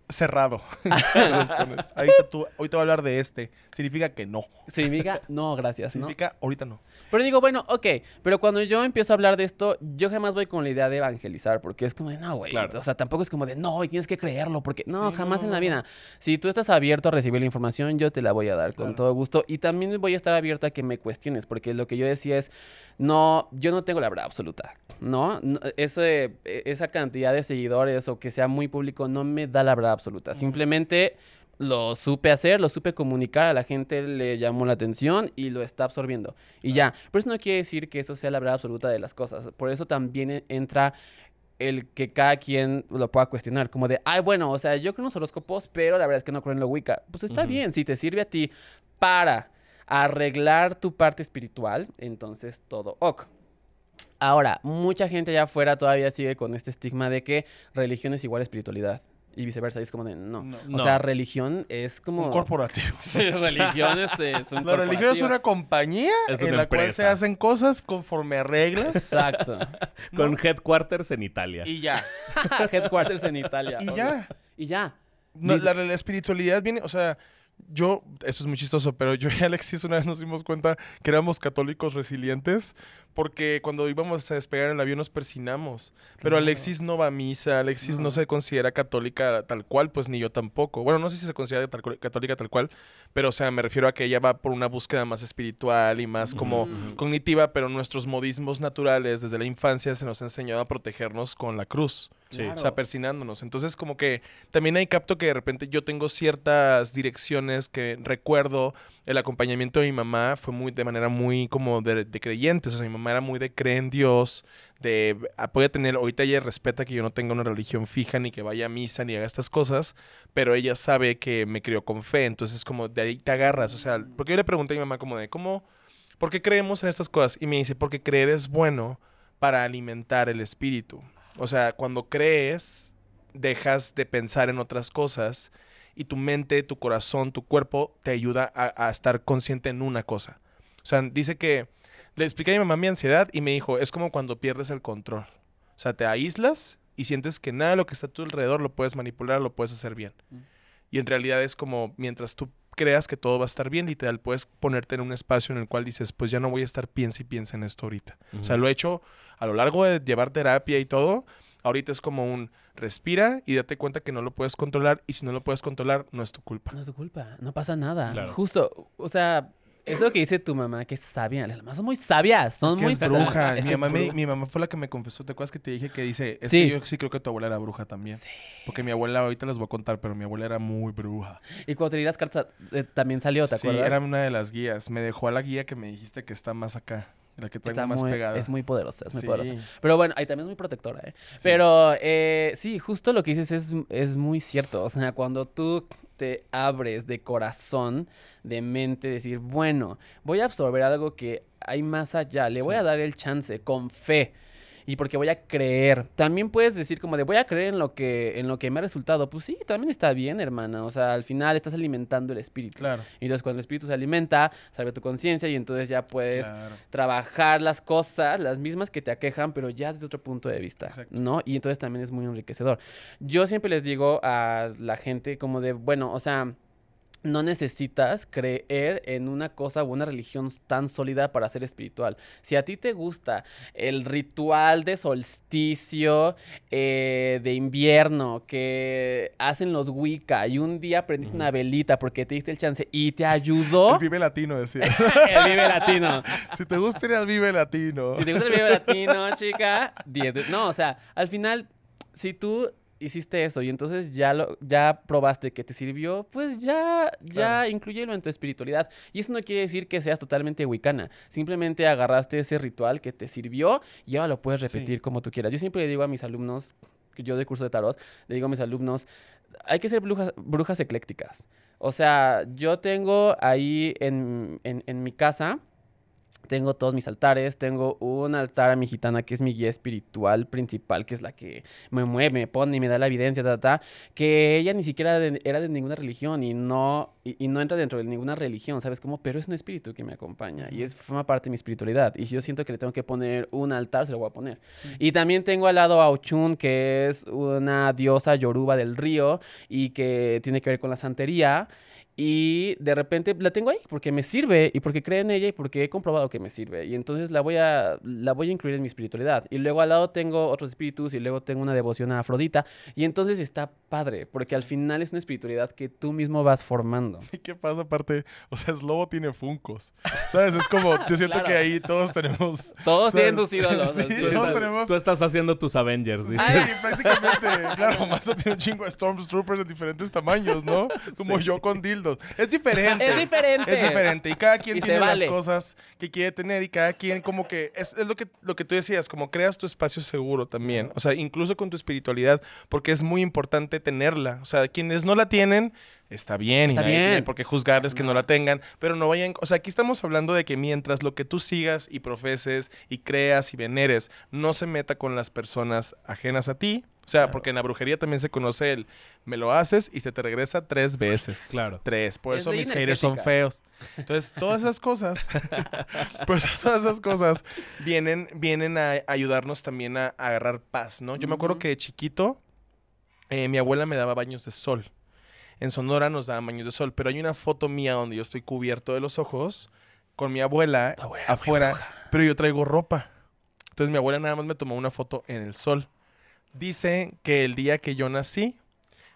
cerrado. Ahí está tú. Hoy te voy a hablar de este. Significa que no. Significa, no, gracias, ¿no? Significa ahorita no. Pero digo, bueno, ok, pero cuando yo empiezo a hablar de esto, yo jamás voy con la idea de evangelizar, porque es como de, no, güey, Claro. o sea, tampoco es como de, no, y tienes que creerlo, porque no, Sí, jamás no, en la vida. Si tú estás abierto a recibir la información, yo te la voy a dar con todo gusto, y también voy a estar abierto a que me cuestiones, porque lo que yo decía es, no, yo no tengo la verdad absoluta, ¿no? No, ese- esa cantidad de seguidores o que sea muy público no me da la verdad absoluta, simplemente lo supe hacer, lo supe comunicar, a la gente le llamó la atención y lo está absorbiendo. Y ya, pero eso no quiere decir que eso sea la verdad absoluta de las cosas. Por eso también e- entra el que cada quien lo pueda cuestionar, como de, ay, bueno, o sea, yo creo en los horóscopos, pero la verdad es que no creo en lo Wicca. Pues está bien, si te sirve a ti para arreglar tu parte espiritual, entonces todo ok. Ahora, mucha gente allá afuera todavía sigue con este estigma de que religión es igual a espiritualidad. Y viceversa, y es como de, no. No. O No. sea, religión es como... Un corporativo. Sí, religión este, es un La religión es una compañía Es en la cual se hacen cosas conforme a reglas. Exacto. Con headquarters en Italia. Y ya. Headquarters en Italia. Y obvio. ya. Y ya. No, Dice- la, la espiritualidad viene, o sea, yo, eso es muy chistoso, pero yo y Alexis una vez nos dimos cuenta que éramos católicos resilientes porque cuando íbamos a despegar en el avión nos persinamos. Pero. Alexis no va a misa, Alexis no. se considera católica tal cual, pues ni yo tampoco. Bueno, no sé si se considera tal católica tal cual, pero o sea, me refiero a que ella va por una búsqueda más espiritual y más como Mm. cognitiva, pero nuestros modismos naturales desde la infancia se nos ha enseñado a protegernos con la cruz. Sí. O sea, persinándonos. Entonces, como que también hay capto que de repente yo tengo ciertas direcciones que recuerdo. El acompañamiento de mi mamá fue muy de manera muy como de, de creyentes. O sea, mi mamá era muy de creer en Dios, de ah, puede tener, ahorita ella respeta que yo no tenga una religión fija, ni que vaya a misa, ni haga estas cosas, pero ella sabe que me crió con fe. Entonces, como de ahí te agarras. O sea, porque yo le pregunté a mi mamá como de, ¿cómo, por qué creemos en estas cosas? Y me dice, porque creer es bueno para alimentar el espíritu. O sea, cuando crees, dejas de pensar en otras cosas y tu mente, tu corazón, tu cuerpo te ayuda a, a estar consciente en una cosa. O sea, dice que le expliqué a mi mamá mi ansiedad y me dijo, es como cuando pierdes el control. O sea, te aíslas y sientes que nada de lo que está a tu alrededor lo puedes manipular, lo puedes hacer bien. Mm. Y en realidad es como mientras tú creas que todo va a estar bien, literal, puedes ponerte en un espacio en el cual dices, pues ya no voy a estar piensa y piensa en esto ahorita. O sea, lo he hecho a lo largo de llevar terapia y todo. Ahorita es como un respira y date cuenta que no lo puedes controlar y si no lo puedes controlar no es tu culpa. No es tu culpa, no pasa nada. Claro. Justo, o sea, eso que dice tu mamá, que es sabia, las mamás son muy sabias, son Es que muy es bruja. Es Mi mamá, me- bruja. mi mamá fue la que me confesó. ¿Te acuerdas que te dije que dice? Es Sí. que yo sí creo que tu abuela era bruja también. Sí. Porque mi abuela, ahorita les voy a contar, pero mi abuela era muy bruja. Y cuando te di las cartas, eh, también salió, ¿te sí, acuerdas? era una de las guías. Me dejó a la guía que me dijiste que está más acá. La que Está más muy, pegada. es muy poderosa, es muy Sí. poderosa. Pero bueno, ahí también es muy protectora, ¿eh? Sí. Pero eh, sí, justo lo que dices es, es muy cierto. O sea, cuando tú te abres de corazón, de mente, decir, bueno, voy a absorber algo que hay más allá, le voy a dar el chance con fe. Y porque voy a creer. También puedes decir como de voy a creer en lo que en lo que me ha resultado. Pues sí, también está bien, hermana. O sea, al final estás alimentando el espíritu. Claro. Y entonces cuando el espíritu se alimenta, salve tu conciencia y entonces ya puedes Claro. trabajar las cosas, las mismas que te aquejan, pero ya desde otro punto de vista, Exacto. ¿no? Y entonces también es muy enriquecedor. Yo siempre les digo a la gente como de, bueno, o sea, no necesitas creer en una cosa o una religión tan sólida para ser espiritual. Si a ti te gusta el ritual de solsticio eh, de invierno que hacen los Wicca y un día prendiste una velita porque te diste el chance y te ayudó, El Vive Latino decía. el Vive Latino. si te gusta ir al Vive Latino. Si te gusta el video latino, chica, 10 de... No, o sea, al final, si tú hiciste eso y entonces ya lo ya probaste que te sirvió, pues ya ya Claro. incluyelo en tu espiritualidad. Y eso no quiere decir que seas totalmente wicana. Simplemente agarraste ese ritual que te sirvió y ahora lo puedes repetir como tú quieras. Yo siempre le digo a mis alumnos, que yo de curso de tarot, le digo a mis alumnos, hay que ser brujas, brujas eclécticas. O sea, yo tengo ahí en, en- en mi casa, tengo todos mis altares, tengo un altar a mi gitana que es mi guía espiritual principal, que es la que me mueve, me pone y me da la evidencia, ta, ta, ta, que ella ni siquiera de- era de ninguna religión y no, y, y no entra dentro de ninguna religión, ¿sabes cómo? Pero es un espíritu que me acompaña y es, forma parte de mi espiritualidad. Y si yo siento que le tengo que poner un altar, se lo voy a poner. Y también tengo al lado a Ochun, que es una diosa yoruba del río y que tiene que ver con la santería. Y de repente la tengo ahí porque me sirve y porque creo en ella y porque he comprobado que me sirve. Y entonces la voy a, la voy a incluir en mi espiritualidad. Y luego al lado tengo otros espíritus y luego tengo una devoción a Afrodita. Y entonces está padre porque al final es una espiritualidad que tú mismo vas formando. ¿Y qué pasa aparte? O sea, Slobo tiene funcos. ¿Sabes? Es como, yo siento Claro. que ahí todos tenemos... Todos ¿sabes? tienen sus ídolos. Sí, Tú todos estás- tenemos... Tú estás haciendo tus Avengers, dices. Sí, prácticamente. Claro, Mazo tiene un chingo de Stormtroopers de diferentes tamaños, ¿no? Como yo con Es diferente. Es diferente. Es diferente. Y cada quien Y tiene vale. las cosas que quiere tener y cada quien como que... Es, es lo, que lo que tú decías, como creas tu espacio seguro también. O sea, incluso con tu espiritualidad, porque es muy importante tenerla. O sea, quienes no la tienen... Está bien, Está y nadie tiene bien. por qué juzgarles que no la tengan, pero no vayan, o sea, aquí estamos hablando de que mientras lo que tú sigas y profeses y creas y veneres no se meta con las personas ajenas a ti, o sea, Claro. porque en la brujería también se conoce el me lo haces y se te regresa tres veces. Claro. Tres. Por Es eso mis haters son feos. Entonces, todas esas cosas, pues todas esas cosas vienen, vienen a ayudarnos también a, a agarrar paz, ¿no? Yo me acuerdo que de chiquito, eh, mi abuela me daba baños de sol. En Sonora nos daban baños de sol, pero hay una foto mía donde yo estoy cubierto de los ojos con mi abuela afuera, pero yo traigo ropa. Entonces mi abuela nada más me tomó una foto en el sol. Dice que el día que yo nací,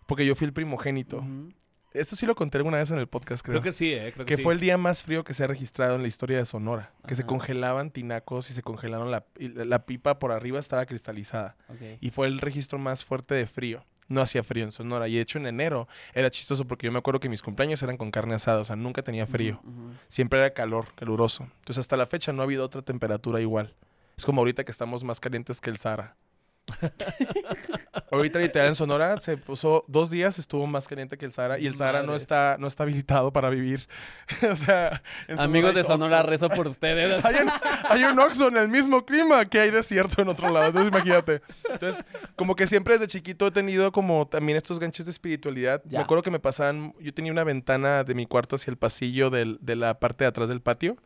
porque yo fui el primogénito. Ujú. Esto sí lo conté alguna vez en el podcast, creo. Creo que sí, ¿eh? Creo que, que sí. fue el día más frío que se ha registrado en la historia de Sonora. Que se congelaban tinacos y se congelaron la, la- pipa por arriba estaba cristalizada. Y fue el registro más fuerte de frío. No hacía frío en Sonora. Y de hecho en enero era chistoso porque yo me acuerdo que mis cumpleaños eran con carne asada. O sea, nunca tenía frío. Siempre era calor, caluroso. Entonces hasta la fecha no ha habido otra temperatura igual. Es como ahorita que estamos más calientes que el Sahara. ahorita literal en Sonora se puso dos días, estuvo más caliente que el Sahara. Y el Sahara no está, no está habilitado para vivir. o sea, Amigos de Sonora, rezo por ustedes. Hay un, hay un Oxxo en el mismo clima que hay desierto en otro lado. Entonces, imagínate. Entonces, como que siempre desde chiquito he tenido como también estos ganches de espiritualidad. Ya. Me acuerdo que me pasaban, yo tenía una ventana de mi cuarto hacia el pasillo del- de la parte de atrás del patio.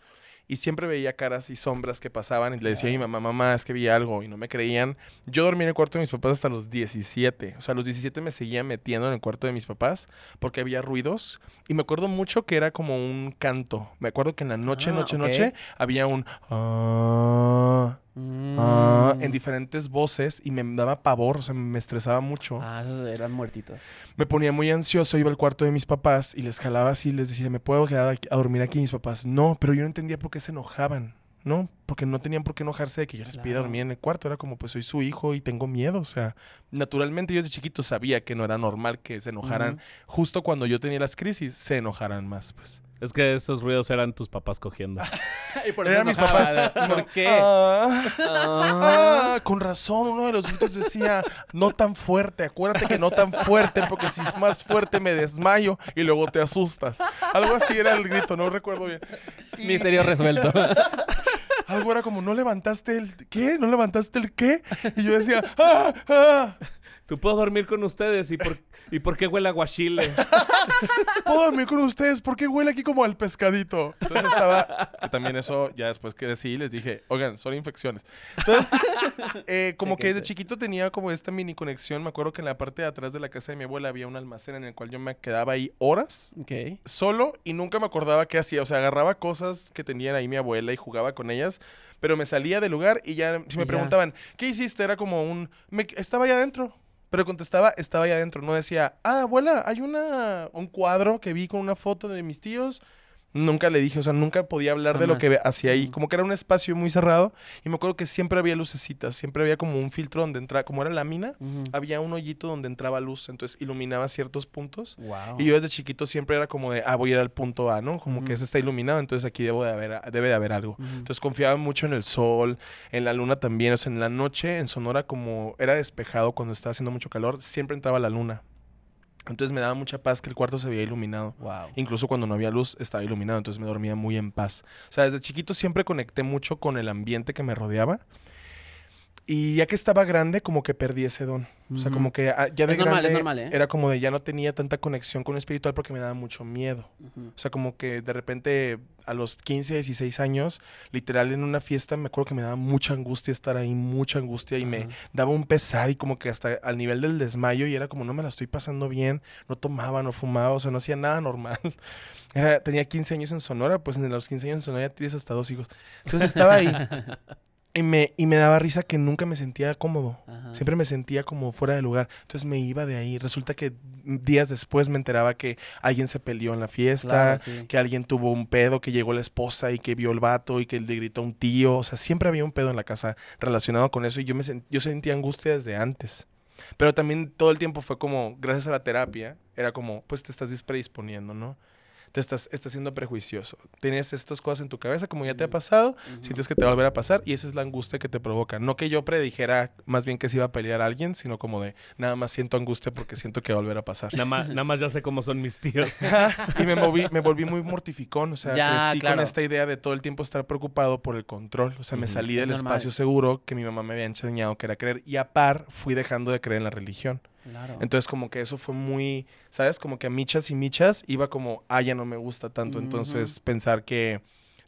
Y siempre veía caras y sombras que pasaban y le decía a mi mamá, mamá, es que vi algo y no me creían. Yo dormí en el cuarto de mis papás hasta los 17. O sea, a los 17 me seguía metiendo en el cuarto de mis papás porque había ruidos. Y me acuerdo mucho que era como un canto. Me acuerdo que en la noche, Ah, noche, noche había un... ah, ah, Mm. en diferentes voces y me daba pavor, o sea, me estresaba mucho. Ah, esos eran muertitos. Me ponía muy ansioso, iba al cuarto de mis papás y les jalaba así, les decía, ¿me puedo quedar a dormir aquí? Mis papás, no, pero yo no entendía por qué se enojaban, ¿no? Porque no tenían por qué enojarse de que yo les pidiera Claro. dormir en el cuarto. Era como, pues soy su hijo y tengo miedo, o sea, naturalmente yo desde chiquito sabía que no era normal que se enojaran. Justo cuando yo tenía las crisis, se enojaran más, pues. Es que esos ruidos eran tus papás cogiendo. Y por Eran mis papás. ¿Por qué? Ah. Ah. Ah, con razón, uno de los gritos decía, no tan fuerte, acuérdate que no tan fuerte, porque si es más fuerte me desmayo y luego te asustas. Algo así era el grito, no recuerdo bien. Y, Misterio resuelto. algo era como, ¿no levantaste el qué? ¿No levantaste el qué? Y yo decía, ¡ah! ¡ah! Tú puedo dormir con ustedes y por, y por qué huele a guachile. ¿Puedo dormir con ustedes? ¿Por qué huele aquí como al pescadito? Entonces estaba, que también eso, ya después que decidí, les dije, oigan, son infecciones. Entonces, eh, como que desde chiquito tenía como esta mini conexión. Me acuerdo que en la parte de atrás de la casa de mi abuela había un almacén en el cual yo me quedaba ahí horas Ok. solo y nunca me acordaba qué hacía. O sea, agarraba cosas que tenían ahí mi abuela y jugaba con ellas, pero me salía del lugar y ya, si me ya. preguntaban, ¿qué hiciste? Era como un, "Me- estaba ahí adentro. Pero contestaba, estaba ahí adentro. No decía, ah, abuela, hay una, un cuadro que vi con una foto de mis tíos. Nunca le dije, o sea, nunca podía hablar de lo que hacía ahí. Ujú. Como que era un espacio muy cerrado. Y me acuerdo que siempre había lucecitas, siempre había como un filtro donde entraba, como era lámina, había un hoyito donde entraba luz, entonces iluminaba ciertos puntos. Wow. Y yo desde chiquito siempre era como de, ah, voy a ir al punto A, ¿no? Como que ese está iluminado, entonces aquí debo de haber, debe de haber algo. Entonces confiaba mucho en el sol, en la luna también. O sea, en la noche en Sonora como era despejado cuando estaba haciendo mucho calor, siempre entraba la luna. Entonces me daba mucha paz que el cuarto se veía iluminado. Wow. Incluso cuando no había luz estaba iluminado, entonces me dormía muy en paz. O sea, desde chiquito siempre conecté mucho con el ambiente que me rodeaba. Y ya que estaba grande, como que perdí ese don. O sea, como que ah, ya de Es normal, grande es normal, ¿eh? era como de ya no tenía tanta conexión con lo espiritual porque me daba mucho miedo. O sea, como que de repente a los 15, 16 años, literal en una fiesta, me acuerdo que me daba mucha angustia estar ahí, mucha angustia y me daba un pesar y como que hasta al nivel del desmayo y era como no me la estoy pasando bien, no tomaba, no fumaba, o sea, no hacía nada normal. Era- tenía 15 años en Sonora, pues en los 15 años en Sonora ya tienes hasta dos hijos. Entonces estaba ahí y me, y me daba risa que nunca me sentía cómodo. Ajá. Siempre me sentía como fuera de lugar. Entonces me iba de ahí. Resulta que días después me enteraba que alguien se peleó en la fiesta, Claro, sí. que alguien tuvo un pedo, que llegó la esposa y que vio el vato y que le gritó a un tío. O sea, siempre había un pedo en la casa relacionado con eso y yo, me sen- yo sentía angustia desde antes. Pero también todo el tiempo fue como, gracias a la terapia, era como, pues te estás predisponiendo, ¿no? Te estás, estás siendo prejuicioso. Tienes estas cosas en tu cabeza, como ya te ha pasado, sientes que te va a volver a pasar y esa es la angustia que te provoca. No que yo predijera más bien que se iba a pelear a alguien, sino como de nada más siento angustia porque siento que va a volver a pasar. Nada más, nada más ya sé cómo son mis tíos. y me, moví, me volví muy mortificón, o sea, Ya, crecí claro. con esta idea de todo el tiempo estar preocupado por el control. O sea, me salí Es del normal. espacio seguro que mi mamá me había enseñado que era creer y a par fui dejando de creer en la religión. Claro. Entonces como que eso fue muy, ¿sabes? Como que a michas y michas iba como, ah, ya no me gusta tanto. Entonces pensar que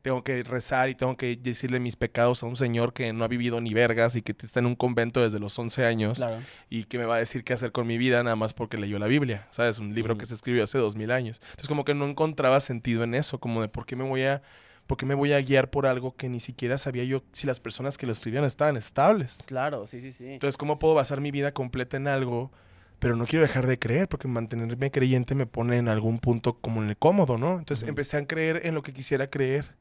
tengo que rezar y tengo que decirle mis pecados a un señor que no ha vivido ni vergas y que está en un convento desde los 11 años Claro. y que me va a decir qué hacer con mi vida nada más porque leyó la Biblia, ¿sabes? Un libro que se escribió hace dos mil años. Entonces como que no encontraba sentido en eso, como de por qué me voy a... ¿Por qué me voy a guiar por algo que ni siquiera sabía yo si las personas que lo escribían estaban estables? Claro, sí, sí, sí. Entonces, ¿cómo puedo basar mi vida completa en algo? Pero no quiero dejar de creer, porque mantenerme creyente me pone en algún punto como en el cómodo, ¿no? Entonces empecé a creer en lo que quisiera creer,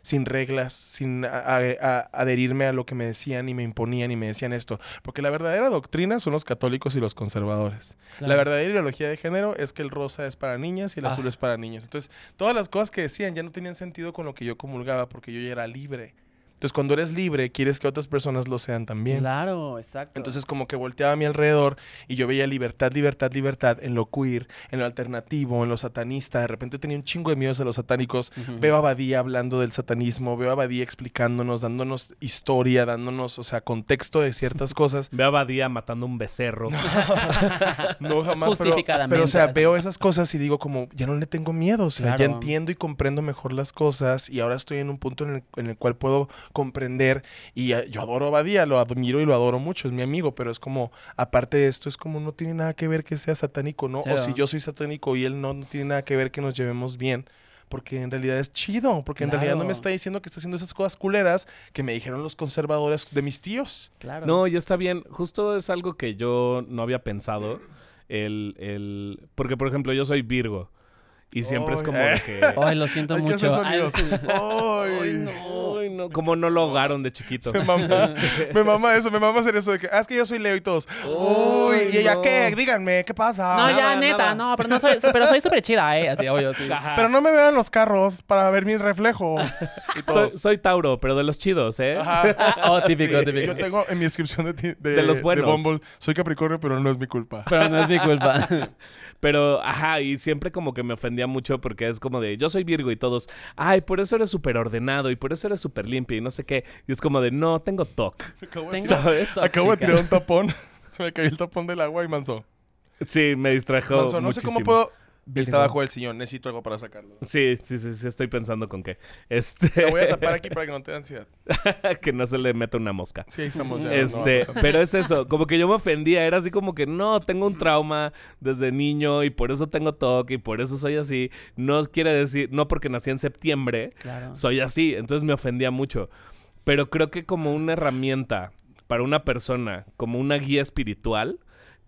sin reglas, sin a- a- a- adherirme a lo que me decían y me imponían y me decían esto. Porque la verdadera doctrina son los católicos y los conservadores. La verdadera ideología de género es que el rosa es para niñas y el Ah. azul es para niños. Entonces, todas las cosas que decían ya no tenían sentido con lo que yo comulgaba, porque yo ya era libre. Entonces, cuando eres libre, quieres que otras personas lo sean también. Claro, exacto. Entonces como que volteaba a mi alrededor y yo veía libertad, libertad, libertad en lo queer, en lo alternativo, en lo satanista. De repente tenía un chingo de miedos a los satánicos. Veo a Badía hablando del satanismo, veo a Badía explicándonos, dándonos historia, dándonos, o sea, contexto de ciertas cosas. Veo a Badía matando un becerro. No jamás, pero, Justificadamente, pero o sea, veo esas cosas y digo como, ya no le tengo miedo, o sea, ya entiendo y comprendo mejor las cosas y ahora estoy en un punto en el, en el cual puedo comprender y eh, yo adoro a Badía, lo admiro y lo adoro mucho, es mi amigo, pero es como, aparte de esto, es como no tiene nada que ver que sea satánico, ¿no? O si yo soy satánico y él no, no tiene nada que ver que nos llevemos bien. Porque en realidad es chido, porque en realidad no me está diciendo que está haciendo esas cosas culeras que me dijeron los conservadores de mis tíos. Claro. No, ya está bien. Justo es algo que yo no había pensado. El, el... Porque, por ejemplo, yo soy Virgo. Y siempre es como eh. de que... Ay, lo siento Hay que hacer mucho. Ay, sí. No. Ay, no, como no lo ahogaron de chiquito. Me mama, me mama eso, me mama hacer eso de que, ah, es que yo soy Leo y todos. Uy, ¿y ella no. qué? Díganme, ¿qué pasa? No, ya, neta, nada. no, pero no soy, pero soy súper chida, ¿eh? Así, obvio, sí. Ajá. Pero no me vean los carros para ver mi reflejo. Soy, Tauro, pero de los chidos, ¿eh? Ajá. Oh, típico, Sí, típico. Yo tengo en mi descripción de, de, De los buenos. Bumble, soy Capricornio, pero no es mi culpa. Pero no es mi culpa. Pero, ajá, y siempre como que me ofendía mucho porque es como de, yo soy Virgo y todos, ay, por eso eres súper ordenado y por eso eres súper limpio y no sé qué. Y es como de, no, tengo TOC. Acabo de, Tengo- ¿Sabes? acabo de tirar un tapón. Se me cayó el tapón del agua y manso. Sí, me distrajo Manso, no sé cómo puedo... Está bajo el sillón. Necesito algo para sacarlo. Sí, sí, sí, sí, estoy pensando con qué. Este, Te voy a tapar aquí para que no te dé ansiedad. que no se le meta una mosca. Sí, ahí estamos ya. Este, pero es eso, como que yo me ofendía, era así como que no, tengo un trauma desde niño y por eso tengo TOC y por eso soy así. No quiere decir, no porque nací en septiembre, Claro. soy así, entonces me ofendía mucho. Pero creo que como una herramienta para una persona, como una guía espiritual,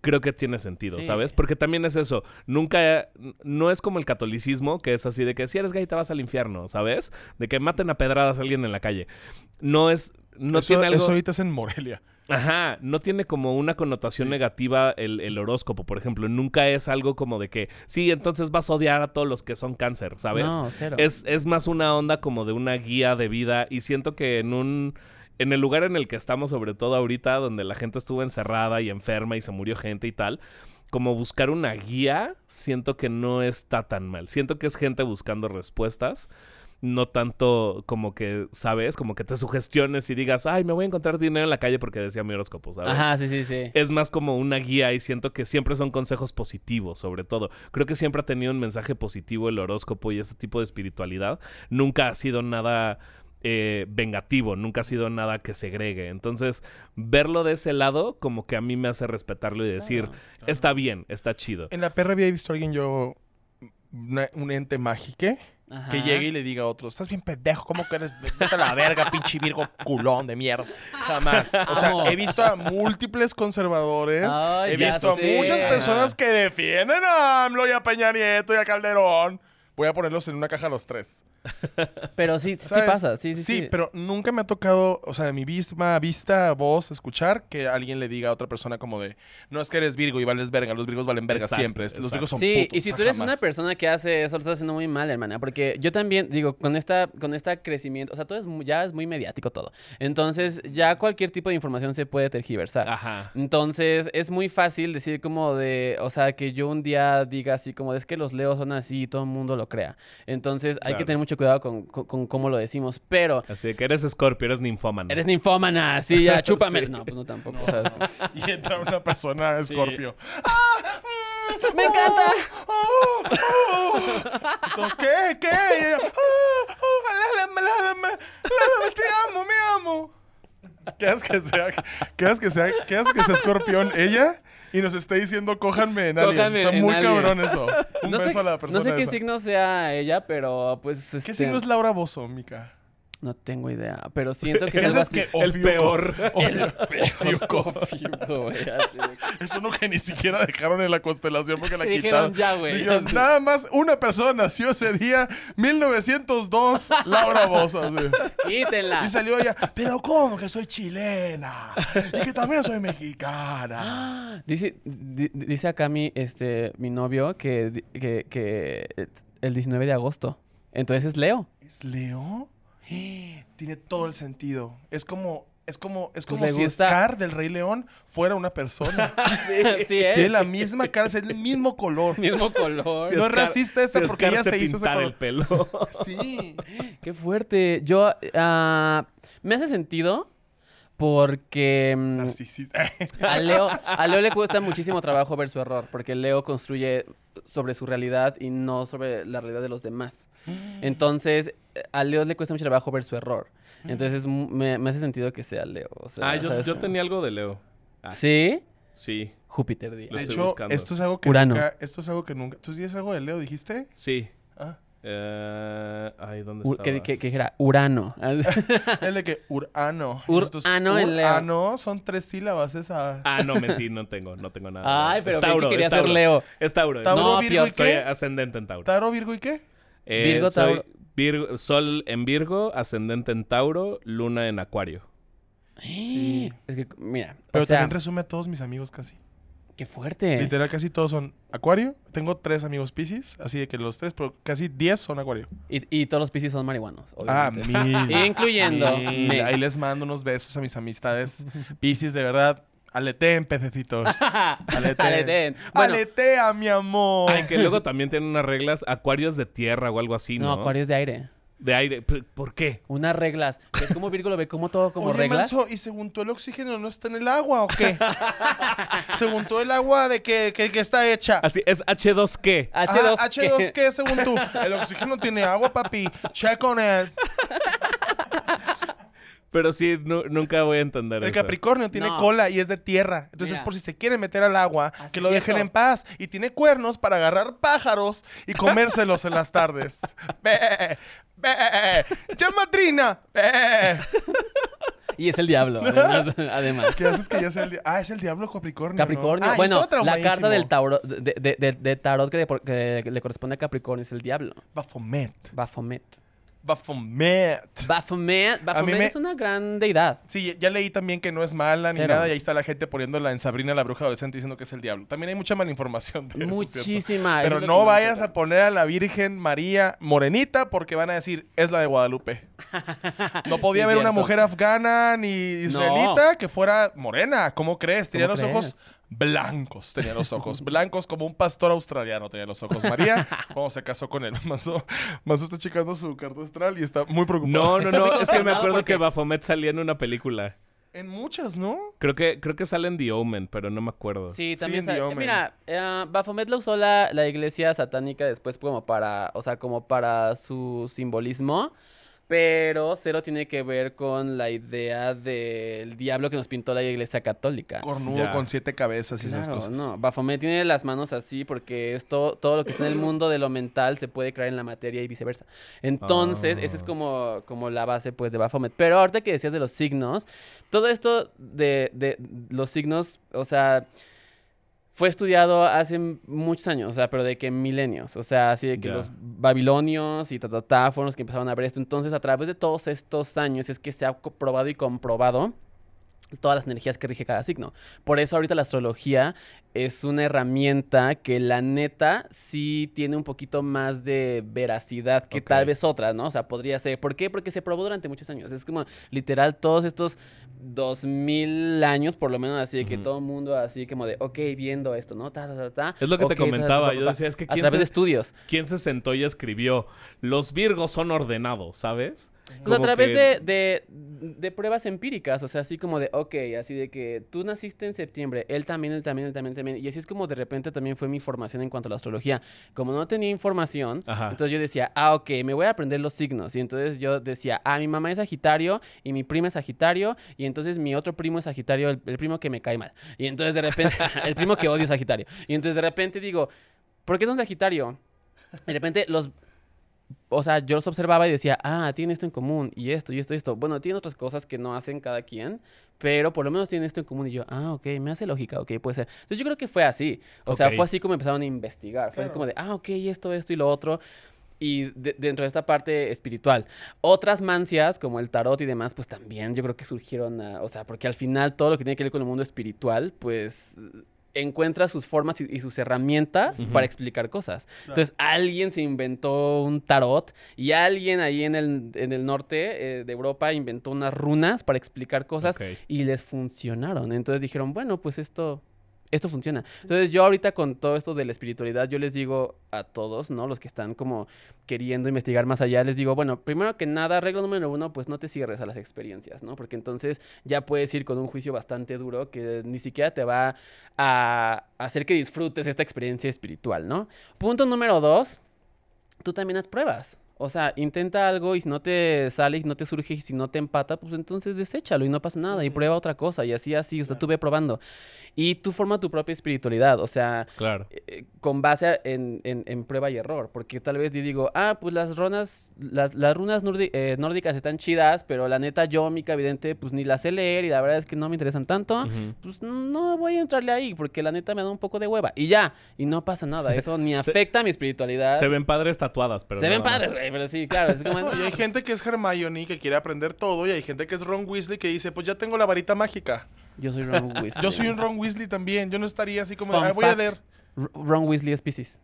creo que tiene sentido, Sí. ¿sabes? Porque también es eso, nunca, no es como el catolicismo, que es así de que si eres gay te vas al infierno, ¿sabes? De que maten a pedradas a alguien en la calle. No es, no eso, tiene algo... eso ahorita es en Morelia. Ajá, no tiene como una connotación negativa el, el horóscopo, por ejemplo. Nunca es algo como de que, sí, entonces vas a odiar a todos los que son cáncer, ¿sabes? No, cero. Es, es más una onda como de una guía de vida y siento que en un... En el lugar en el que estamos, sobre todo ahorita, donde la gente estuvo encerrada y enferma y se murió gente y tal, como buscar una guía, siento que no está tan mal. Siento que es gente buscando respuestas, no tanto como que, ¿sabes? Como que te sugestiones y digas, ay, me voy a encontrar dinero en la calle porque decía mi horóscopo, ¿sabes? Ajá, sí, sí, sí. es más como una guía y siento que siempre son consejos positivos, sobre todo. Creo que siempre ha tenido un mensaje positivo el horóscopo y ese tipo de espiritualidad. Nunca ha sido nada eh, vengativo, nunca ha sido nada que segregue. Entonces, verlo de ese lado, como que a mí me hace respetarlo y decir, Claro. está bien, está chido. En la perra había visto a alguien yo... una- un ente mágico que llegue y le diga a otro, estás bien pendejo, ¿cómo que eres? Vete a la verga, pinche virgo culón de mierda. Jamás. O sea, he visto a múltiples conservadores, he visto a muchas personas que defienden a AMLO y a Peña Nieto y a Calderón. Voy a ponerlos en una caja los tres. Pero sí, sí pasa. Sí, sí, sí. pero nunca me ha tocado, o sea, de mi misma vista, voz, escuchar que alguien le diga a otra persona como de, no es que eres Virgo y vales verga, los Virgos valen verga Exacto, siempre, los. Virgos son Sí, putos, y si o sea, tú eres jamás. una persona que hace eso, lo estás haciendo muy mal, hermana. Porque yo también, digo, con esta, con esta crecimiento, o sea, todo es mu- ya es muy mediático todo. Entonces, ya cualquier tipo de información se puede tergiversar. Ajá. Entonces, es muy fácil decir como de, o sea, que yo un día diga así como de, es que los leos son así y todo el mundo lo crea. Entonces, hay que tener mucho cuidado con, con- con cómo lo decimos. Pero, Así que eres escorpio, eres ninfómano. eres ninfómana, sí, ya, chúpame. Sí. No, pues no tampoco. o sea, Y entra una persona escorpio. ¡Ah! Mm, ¡Me encanta! oh, oh, oh. Entonces, ¿qué? ¿Qué? Y ella, "Ah, oh, jálame, jálame, jálame, te amo, me amo. ¿Qué haces que sea? ¿Qué haces que sea? ¿Qué haces que sea escorpión ella? Y nos está diciendo, cójanme en alguien. Cójanme Está en muy cabrón eso. Un no beso sé, a la persona no sé qué esa. signo sea ella, pero pues... ¿Qué este, signo es Laura Bozo, Mica? No tengo idea, pero siento que ¿Qué es algo así. que El peor. Es uno que ni siquiera dejaron en la constelación porque la Dijeron, quitaron. "Ya, güey". Dijeron, nada más una persona nació ese día, 1902, Laura así. Quítenla. Y salió ella, pero ¿cómo que soy chilena? Y que también soy mexicana. Dice, di- dice acá mi, este, mi novio que, que el 19 de agosto. Entonces es Leo. ¿Es Leo? Tiene todo el sentido. Es como, es como, es Pues como si gusta- Scar del Rey León fuera una persona. Sí, sí Tiene es. la misma cara, es el mismo color. Mismo color. No es racista esta si porque ella se hizo ese pintar color. el pelo. Sí. Qué fuerte. Yo, ah, me hace sentido porque mm, Narcisista. a Leo, a Leo le cuesta muchísimo trabajo ver su error, porque Leo construye sobre su realidad y no sobre la realidad de los demás. Entonces, eh, a Leo le cuesta mucho trabajo ver su error. Entonces, es mu- me, me hace sentido que sea Leo. o sea, Ah, yo, ¿sabes yo tenía algo de Leo. Ah, ¿Sí? Sí, Júpiter día. Lo De estoy hecho, buscando. esto es algo que Urano. nunca... Esto es algo que nunca... ¿Tú tienes algo de Leo, dijiste? sí. Ah. Eh, ay, ¿dónde estaba? que, que, que era Urano. El de que Urano. Urano en Leo. Urano son tres sílabas esas. Ah, no, mentí, no tengo, no tengo nada. Ay, pero Es que Tauro, quería es ser Tauro. Leo. Es Tauro. es Tauro, No, Virgo y Piotr, Soy qué? ascendente en Tauro. Taro, Virgo y qué? Eh, Virgo, soy Tauro. Virgo- Sol en Virgo, ascendente en Tauro, Luna en Acuario. Sí. Es que, mira, Pero o sea, también resume a todos mis amigos casi. Qué fuerte. Literal, casi todos son Acuario. Tengo tres amigos Pisces, así de que los tres, pero casi diez son Acuario. Y, y todos los piscis son marihuanos, Ah, obviamente. mil. Incluyendo Mil. me. Ahí les mando unos besos a mis amistades Pisces, de verdad. Aleteen, pececitos. Aleteen. Aleteen. Bueno. Aletea, mi amor. Ay, que luego también tienen unas reglas, acuarios de tierra o algo así, ¿no? No, acuarios de aire. De aire. ¿Por qué? Unas reglas. ¿Ves cómo Virgo lo ve como todo como Oye, reglas? Manso, ¿y según tú el oxígeno no está en el agua o qué? según tú el agua de que, que, que está hecha. Así, ¿es H2 qué? H2. Ajá, H2 ¿qué según tú? El oxígeno tiene agua, papi. Check on it. Pero sí, nu- nunca voy a entender El eso. Capricornio tiene No. cola y es de tierra. Entonces, Mira. por si se quiere meter al agua, Así que lo dejen cierto. en paz. Y tiene cuernos para agarrar pájaros y comérselos en las tardes. ve. ¡Llama Trina! Ve. Y es el diablo, además. además. ¿Qué haces que ya sea el diablo? Ah, es el diablo Capricornio. ¿no? Capricornio. Ah, yo bueno, la carta del tauro, de, de- de- de tarot que, le- que le corresponde a Capricornio es el diablo. Baphomet. Baphomet. Baphomet. Baphomet, Baphomet me- es una gran deidad. Sí, ya leí también que no es mala ni Cero. nada y ahí está la gente poniéndola en Sabrina la bruja adolescente diciendo que es el diablo. También hay mucha malinformación de eso. Muchísima. Pero no vayas a poner a la Virgen María morenita porque van a decir, es la de Guadalupe. No podía haber una mujer afgana ni israelita que fuera morena. ¿Cómo crees? Tenía ¿Cómo los ojos? Blancos. Tenía los ojos blancos como un pastor australiano. Tenía los ojos. María, cuando se casó con él, Manso, Manso está checando su carta astral y está muy preocupado. No, no, no. Es que me acuerdo porque- que Baphomet salía en una película. En muchas, ¿no? Creo que, creo que sale en The Omen, pero no me acuerdo. Sí, también. en sa- The Omen. Mira, eh, Baphomet la usó la, la iglesia satánica después como para, o sea, como para su simbolismo. Pero cero tiene que ver con la idea del diablo que nos pintó la iglesia católica. Cornudo Ya. con siete cabezas y esas cosas. no, Baphomet tiene las manos así porque esto, todo lo que está en el mundo de lo mental se puede crear en la materia y viceversa. Entonces, esa es Ah. como, como la base pues de Baphomet. Pero ahorita que decías de los signos, todo esto de, de los signos, o sea, fue estudiado hace muchos años, o sea, pero de que milenios, o sea, así de que los babilonios y ta, ta, ta, fueron los que empezaron a ver esto. Entonces, a través de todos estos años es que se ha probado y comprobado todas las energías que rige cada signo. Por eso ahorita la astrología es una herramienta que la neta sí tiene un poquito más de veracidad que tal vez otras, ¿no? O sea, podría ser. ¿Por qué? Porque se probó durante muchos años. Es como literal todos estos dos mil años, por lo menos así, de que todo el mundo así como de, ok, viendo esto, ¿no? Ta, ta, ta, ta. Es lo que te Ok, ta, ta, comentaba, ta, yo decía, es que A ¿quién través se- de estudios. ¿Quién se sentó y escribió? Los virgos son ordenados, ¿sabes? Pues a través que- de, de, de pruebas empíricas, o sea, así como de, ok, así de que tú naciste en septiembre, él también, él también, él también, él también. Y así es como de repente también fue mi formación en cuanto a la astrología. Como no tenía información, Ajá. entonces yo decía, ah, ok, me voy a aprender los signos. Y entonces yo decía, ah, mi mamá es Sagitario y mi prima es Sagitario y entonces mi otro primo es Sagitario, el, el primo que me cae mal. Y entonces de repente, el primo que odio es Sagitario. Y entonces de repente digo, ¿por qué son Sagitario? De repente los... O sea, yo los observaba y decía, ah, tienen esto en común, y esto, y esto, y esto. Bueno, tienen otras cosas que no hacen cada quien, pero por lo menos tienen esto en común. Y yo, ah, ok, me hace lógica, ok, puede ser. Entonces yo creo que fue así. O sea, fue así como empezaron a investigar. Fue Claro. como de, ah, ok, esto, esto y lo otro. Y de- dentro de esta parte espiritual. Otras mancias, como el tarot y demás, pues también yo creo que surgieron, a- o sea, porque al final todo lo que tiene que ver con el mundo espiritual, pues encuentra sus formas y, y sus herramientas para explicar cosas. Entonces, alguien se inventó un tarot y alguien ahí en el, en el norte eh, de Europa inventó unas runas para explicar cosas y les funcionaron. Entonces dijeron, bueno, pues esto, esto funciona. Entonces yo ahorita con todo esto de la espiritualidad, yo les digo a todos, ¿no? Los que están como queriendo investigar más allá, les digo, bueno, primero que nada, regla número uno, pues no te cierres a las experiencias, ¿no? Porque entonces ya puedes ir con un juicio bastante duro que ni siquiera te va a hacer que disfrutes esta experiencia espiritual, ¿no? Punto número dos, tú también haz pruebas. O sea, intenta algo y si no te sale y no te surge y si no te empata, pues entonces deséchalo y no pasa nada y prueba otra cosa y así, así, o sea, tú ve probando. Y tú forma tu propia espiritualidad, o sea, Claro. eh, con base a- en, en- en prueba y error, porque tal vez yo digo, ah, pues las runas, las, las runas eh, nórdicas están chidas, pero la neta yo, mica vidente, pues ni las sé leer y la verdad es que no me interesan tanto, Ujú. pues no voy a entrarle ahí, porque la neta me da un poco de hueva, y ya, y no pasa nada, eso ni Se- afecta a mi espiritualidad. Se ven padres tatuadas, pero Se ven padres. Güey, pero sí, claro, es como, No, y hay gente que es Hermione que quiere aprender todo y hay gente que es Ron Weasley que dice, pues ya tengo la varita mágica. yo soy Ron Weasley. Yo soy un Ron Weasley también. Yo no estaría así como, "Ay, voy a leer. Ron Weasley es Pisces.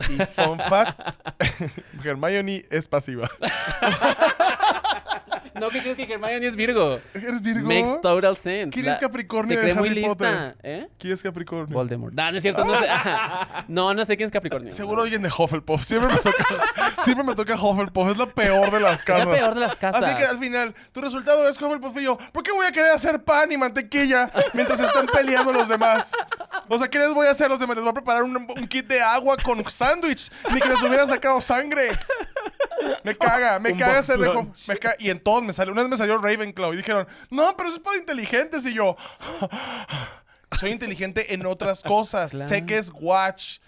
Y fun fact, Hermione es pasiva. No, ¿qué crees que Hermione es Virgo? ¿Eres Virgo? Makes total sense. ¿Quién es Capricornio Se de cree muy Harry lista. Potter? ¿Eh? ¿Quién es Capricornio? Voldemort. No, no es cierto. No, sé. no, no sé quién es Capricornio. Seguro alguien de Hufflepuff. Siempre me toca, siempre me toca Hufflepuff. Es la peor de las Es casas. la peor de las casas. Así que al final, tu resultado es Hufflepuff y yo. ¿Por qué voy a querer hacer pan y mantequilla mientras están peleando los demás? O sea, ¿qué les voy a hacer los demás? Les voy a preparar un, un kit de agua con sándwich. Ni que les hubiera sacado sangre. Me caga, me caga ser de me ca- Y en todos me salió. Una vez me salió Ravenclaw y dijeron, no, pero eso es para inteligentes. Y yo, soy inteligente en otras cosas. Claro. Sé que es watch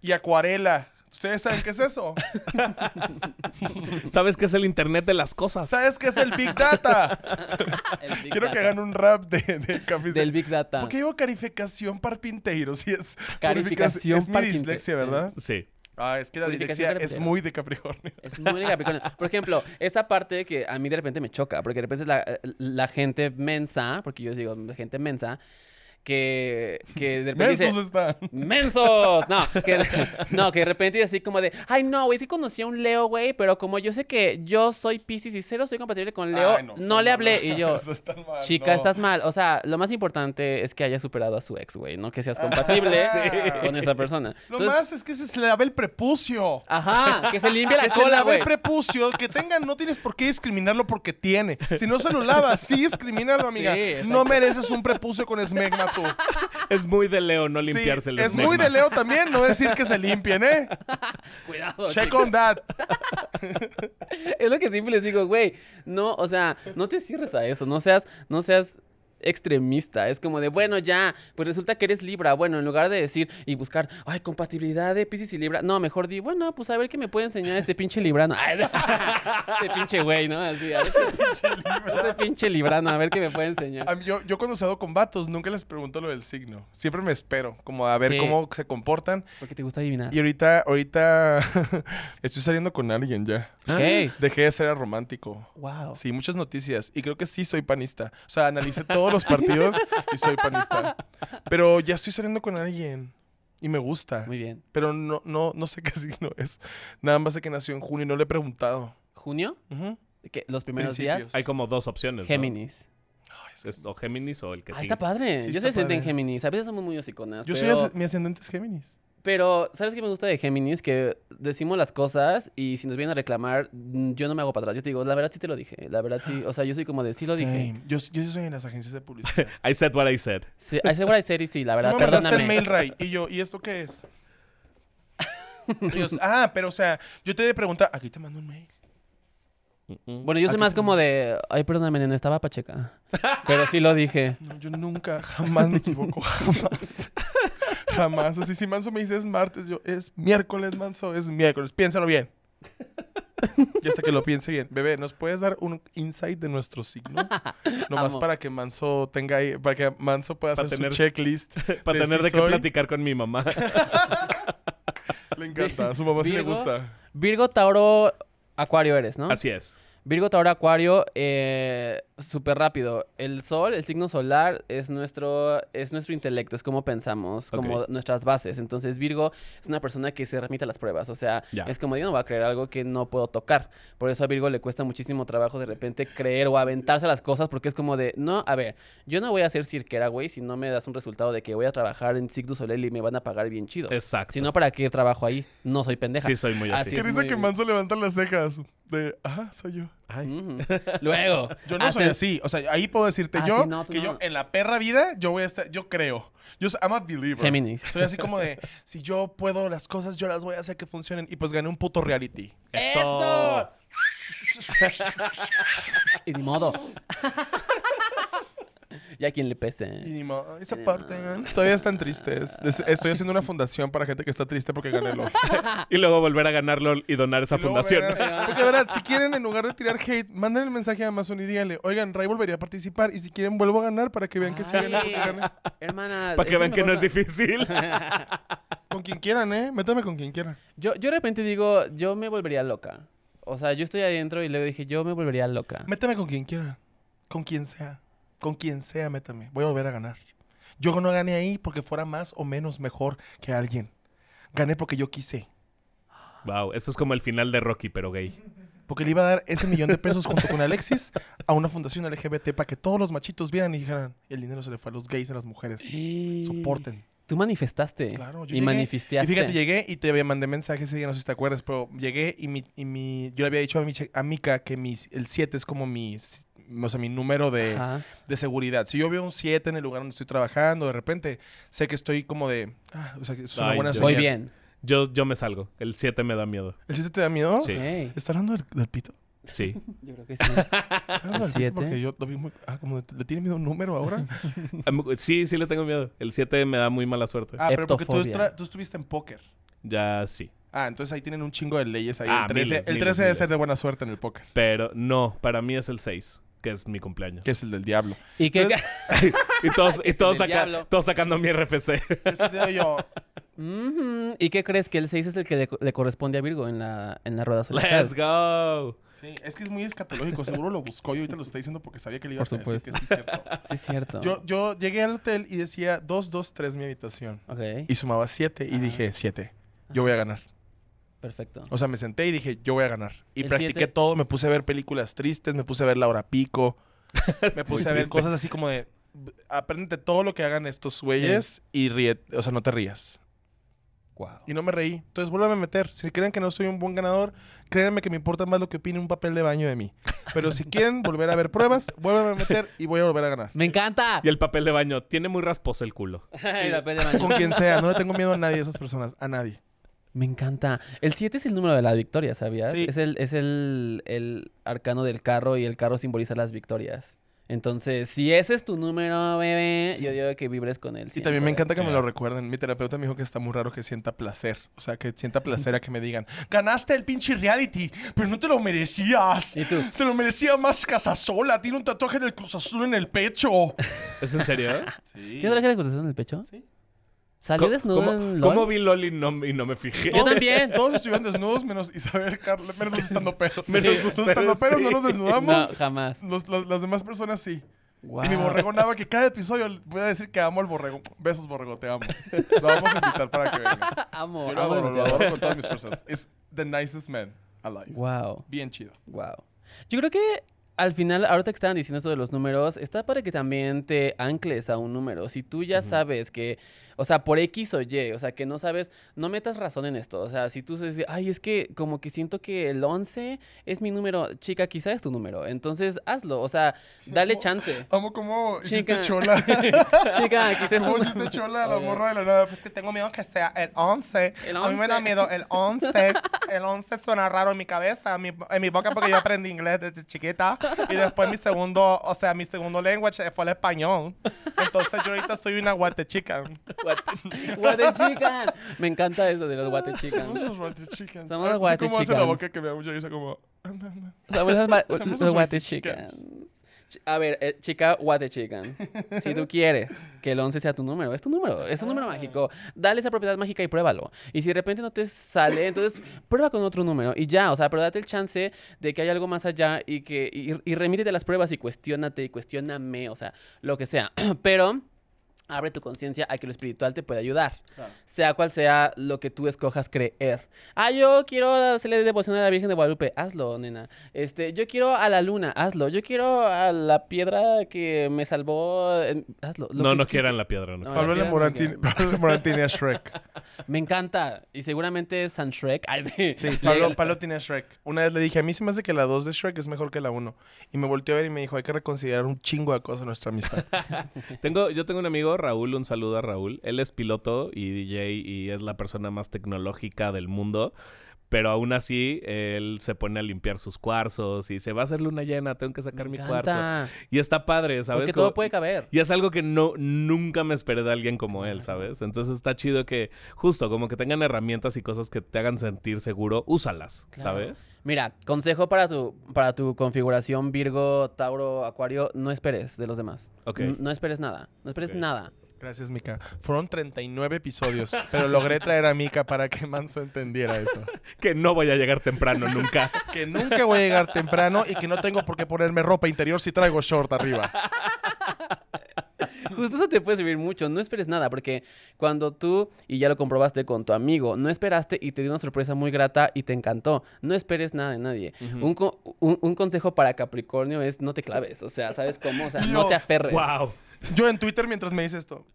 y acuarela. ¿Ustedes saben qué es eso? ¿Sabes qué es el internet de las cosas? ¿Sabes qué es el Big Data? El Big Quiero que hagan un rap de, de Café Del Big Data. ¿Por qué digo carificación parpinteiro? Sí, es Carificación Es mi dislexia, sí. ¿verdad? Sí. Ah, es que la dislexia es muy de Capricornio. Es muy de Capricornio. Por ejemplo, esa parte que a mí de repente me choca, porque de repente la, la gente mensa, porque yo digo gente mensa, que, que de repente dice, Mensos están. ¡Mensos! No que, no, que de repente así como de, ay, no, güey, sí conocí a un Leo, güey, pero como yo sé que yo soy Pisces y cero soy compatible con Leo, Ay, no, le mal. hablé. Y yo, Eso está mal, chica, no. estás mal. O sea, lo más importante es que hayas superado a su ex, güey, no que seas compatible con esa persona. Lo Entonces, más es que se lave el prepucio. Ajá, que se limpie la que se cola, lave güey. el prepucio. Que tenga, no tienes por qué discriminarlo porque tiene. Si no se lo lava, sí discrimínalo, amiga. Sí, no mereces un prepucio con esmegma tú. Es muy de Leo no Sí, limpiarse el es muy de Leo también no decir que se limpien, ¿eh? Cuidado. Check on that. Es lo que siempre les digo, güey, no, o sea, no te cierres a eso, no seas, no seas extremista. Es como de, bueno, ya, pues resulta que eres Libra. Bueno, en lugar de decir y buscar, ay, compatibilidad de Pisces y Libra, no, mejor di, bueno, pues a ver qué me puede enseñar este pinche librano. Ay, este pinche güey, ¿no? Así, a este pinche, este pinche librano, a ver qué me puede enseñar. A mí, yo, yo cuando salgo con vatos, nunca les pregunto lo del signo. Siempre me espero, como a ver Sí. cómo se comportan. Porque te gusta adivinar. Y ahorita, ahorita estoy saliendo con alguien ya. Dejé de ser romántico. Wow. Sí, muchas noticias. Y creo que sí soy panista. O sea, analicé todos los partidos y soy panista. Pero ya estoy saliendo con alguien. Y me gusta. Muy bien. Pero no, no, no sé qué signo es. Nada más sé que nació en junio y no le he preguntado. ¿Junio? ¿Qué? ¿Los primeros Principios. días? Hay como dos opciones. ¿no? Géminis. Es o Géminis o el que Ah, sigue. está padre. Sí, Yo está soy ascendente en. Géminis. A veces somos muy hociconas. Yo pero... soy, mi ascendente es Géminis. Pero, ¿sabes qué me gusta de Géminis? Que decimos las cosas y si nos vienen a reclamar, mm, yo no me hago para atrás. Yo te digo, la verdad sí te lo dije. La verdad sí. O sea, yo soy como de, sí lo dije. Yo, yo sí soy en las agencias de publicidad. I said what I said. Sí, I say what I said y sí, la verdad, no me mandaste el perdóname. mail, Ray. Y yo, ¿y esto qué es? Ellos, ah, pero o sea, yo te preguntar, aquí te mando un mail. Bueno, yo soy Aquí más como de, ay, perdóname, nena, estaba pacheca. Pero sí lo dije. No, yo nunca, jamás me equivoco, jamás. Jamás. Así, si Manso me dice es martes, yo, es miércoles, Manso, es miércoles. Piénsalo bien. Y hasta que lo piense bien. Bebé, ¿nos puedes dar un insight de nuestro signo? Nomás Amo. para que Manso tenga ahí, para que Manso pueda Para hacer tener- su checklist. Para de tener si de qué soy- platicar con mi mamá. Le encanta, a su mamá sí le gusta. Virgo, Tauro, Acuario eres, ¿no? Así es. Virgo, Tauro, Acuario, eh, súper rápido. El sol, el signo solar, es nuestro, es nuestro intelecto, es como pensamos, como nuestras bases. Entonces, Virgo es una persona que se remite a las pruebas. O sea, es como yo no voy a creer algo que no puedo tocar. Por eso a Virgo le cuesta muchísimo trabajo de repente creer o aventarse a las cosas, porque es como de, no, a ver, yo no voy a ser cirquera, güey, si no me das un resultado de que voy a trabajar en Signo Soleil y me van a pagar bien chido. Exacto. Si no, ¿para qué trabajo ahí? No soy pendeja. Sí, soy muy así. Así risa muy- que Manso levanta las cejas. De, ajá, soy yo. Ay. Luego. Yo no soy así. O sea, ahí puedo decirte Ah, yo sí, no, que no. yo en la perra vida yo voy a estar, yo creo. Yo soy, I'm a believer. Géminis. Soy así como de, si yo puedo las cosas, yo las voy a hacer que funcionen. Y pues gané un puto reality. Eso. Y ni modo. ya quien le pese. Y ni modo, esa parte, ¿eh? todavía están tristes. Es- Estoy haciendo una fundación para gente que está triste porque gané LOL. Y luego volver a ganarlo y donar esa Y luego, fundación. verán, Porque verdad, si quieren en lugar de tirar hate, manden el mensaje a Amazon y díganle, oigan, Ray volvería a participar. Y si quieren, vuelvo a ganar para que vean que sí gané porque gané. Hermana. Para que eso vean me que no es pasa. difícil. Con quien quieran, ¿eh? Métame con quien quieran. Yo, yo de repente digo, yo me volvería loca. O sea, yo estoy adentro y luego dije, yo me volvería loca. Métame con quien quiera. Con quien sea. Con quien sea, métame. Voy a volver a ganar. Yo no gané ahí porque fuera más o menos mejor que alguien. Gané porque yo quise. wow, esto es como el final de Rocky, pero gay. Porque le iba a dar ese millón de pesos junto con Alexis a una fundación LGBT para que todos los machitos vieran y dijeran, el dinero se le fue a los gays y a las mujeres. Soporten. Tú manifestaste. Claro, yo y llegué- manifestaste. Y fíjate, llegué y te mandé mensaje ese día, no sé si te acuerdas, pero llegué y mi, y mi yo le había dicho a, mi, a Mika que mi, el 7 es como mi, o sea, mi número de, de seguridad. Si yo veo un 7 en el lugar donde estoy trabajando, de repente sé que estoy como de, ah, o sea, que es una Ay, buena yo- señal. Muy bien. Yo, yo me salgo. El 7 me da miedo. ¿El 7 te da miedo? Sí. Ok. ¿Está hablando del, del pito? Sí. Yo creo que sí. ¿Está hablando ¿El del siete? pito? Porque yo lo vi muy, ah, como de- le tiene miedo a un número ahora. Sí, sí le tengo miedo. El 7 me da muy mala suerte. Ah, pero porque tú, tú estuviste en póker. Ya sí. Ah, entonces ahí tienen un chingo de leyes ahí. Ah, el 13, miles, el miles, 13 debe ser miles. de buena suerte en el póker, Pero no, para mí es el 6, que es mi cumpleaños. que es el del diablo. ¿Y qué? Entonces- Y todos, y todos, saca- sacando mi RFC. Ujú. ¿Y qué crees? Que el 6 es el que le, le corresponde a Virgo en la, en la rueda zodiacal. Let's go. Sí, es que es muy escatológico. Seguro lo buscó y ahorita lo está diciendo porque sabía que le Por a decir supuesto. que sí es cierto. Sí, es cierto. Yo, yo llegué al hotel y decía 223 mi habitación. Ok, Y sumaba 7 y dije 7. Yo voy a ganar. Perfecto. O sea, me senté y dije, yo voy a ganar. Y El practiqué siete- todo. Me puse a ver películas tristes, me puse a ver La Hora Pico. me puse a ver triste. cosas así como de... Apréndete todo lo que hagan estos güeyes y ríe... O sea, no te rías. Wow. Y no me reí. Entonces, vuélveme a meter. Si creen que no soy un buen ganador, créanme que me importa más lo que opine un papel de baño de mí. Pero si quieren volver a ver pruebas, vuélveme a meter y voy a volver a ganar. ¡Me encanta! Y el papel de baño tiene muy rasposo el culo. Ay, la pena de baño. Con quien sea. No le tengo miedo a nadie de esas personas. A nadie. Me encanta. El 7 es el número de la victoria, ¿sabías? Sí. Es, el, es el, el arcano del carro y el carro simboliza las victorias. Entonces, si ese es tu número, bebé, yo digo que vibres con él. Y también me encanta que me lo recuerden. Mi terapeuta me dijo que está muy raro que sienta placer. O sea, que sienta placer a que me digan, ganaste el pinche reality, pero no te lo merecías. ¿Y tú? Te lo merecía más Casasola. Tiene un tatuaje del Cruz Azul en el pecho. ¿Es en serio? Sí. ¿Tiene traje de acusación en el pecho? Sí. ¿Salió desnudo ¿Cómo, en LOL? cómo vi LOL y no, y no me fijé? Yo también. Todos estuvieron desnudos menos Isabel, Carlos, menos los estandoperos. Menos Menos los estandoperos no sí. nos No, desnudamos. jamás. Los- los- las demás personas sí. Wow. Y mi borrego nada, que cada episodio voy a decir que amo al borrego. Besos, borrego, te amo. Lo vamos a invitar para que venga. Amo, Yo lo amo adoro, lo adoro con todas mis fuerzas. Es the nicest man alive. Wow, Bien chido. wow. Yo creo que al final, ahorita que estaban diciendo eso de los números, está para que también te ancles a un número. Si tú ya sabes que, o sea, por X o Y, o sea, que no sabes, no metas razón en esto. O sea, si tú dices, ay, es que como que siento que el 11 es mi número, chica, quizá es tu número. Entonces, hazlo. O sea, dale chance. Amo cómo hiciste Chica. chola. chica, quizá es tu ¿Cómo hiciste chola a la morra de la nada? Pues que tengo miedo que sea el 11. El A mí me da 11. miedo el 11. El 11 suena raro en mi cabeza, en mi, en mi boca, porque yo aprendí inglés desde chiquita. Y después mi segundo, o sea, mi segundo language fue el español. Entonces yo ahorita soy una guate chica. Guate chican. Me encanta eso de los guate Somos chicans. los guate chicans. Somos los Así guate como hace la boca que me da mucha risa como... Somos los, Somos los los guate chicans. chicans. Ch- A ver, eh, chica guate chican. Si tú quieres que el 11 sea tu número, es tu número, es un número mágico. Dale esa propiedad mágica y pruébalo. Y si de repente no te sale, entonces prueba con otro número y ya, o sea, pero date el chance de que haya algo más allá y que y, y remítete a las pruebas y cuestiónate y cuestióname, o sea, lo que sea. Pero abre tu conciencia a que lo espiritual te puede ayudar. Sea cual sea lo que tú escojas creer. Ah, yo quiero hacerle devoción a la Virgen de Guadalupe. Hazlo, nena. Este, yo quiero a la luna. Hazlo. Yo quiero a la piedra que me salvó. Hazlo. Lo No, que no tú- quieran la piedra. No. No. Pablo Morantini, Pablo a Shrek. Me encanta. Y seguramente es San Shrek. Ay, sí. Sí, Le- Pablo, Pablo tiene a Shrek. Una vez le dije, a mí se me hace que la 2 de Shrek es mejor que la 1. Y me volteó a ver y me dijo, hay que reconsiderar un chingo de cosas en nuestra amistad. Tengo, yo tengo un amigo, Raúl, un saludo a Raúl. Él es piloto y DJ y es la persona más tecnológica del mundo. Pero aún así, él se pone a limpiar sus cuarzos y se va a hacer luna llena, tengo que sacar Me mi cuarzo. Y está padre, ¿sabes? Porque Como- todo puede caber. Y es algo que no, nunca me esperé de alguien como él, ¿sabes? Entonces está chido que, justo, como que tengan herramientas y cosas que te hagan sentir seguro, úsalas, Claro. ¿sabes? Mira, consejo para tu, para tu configuración Virgo, Tauro, Acuario, no esperes de los demás. Ok. N- No esperes nada. No esperes nada. Gracias, Mika. Fueron 39 episodios, pero logré traer a Mika para que Manso entendiera eso. Que no voy a llegar temprano nunca. Que nunca voy a llegar temprano y que no tengo por qué ponerme ropa interior si traigo short arriba. Justo eso te puede servir mucho. No esperes nada, porque cuando tú, y ya lo comprobaste con tu amigo, no esperaste y te dio una sorpresa muy grata y te encantó. No esperes nada de nadie. Un, co- un- un consejo para Capricornio es no te claves. O sea, ¿sabes cómo? O sea, no Yo- te aferres. Wow. Yo en Twitter mientras me dice esto.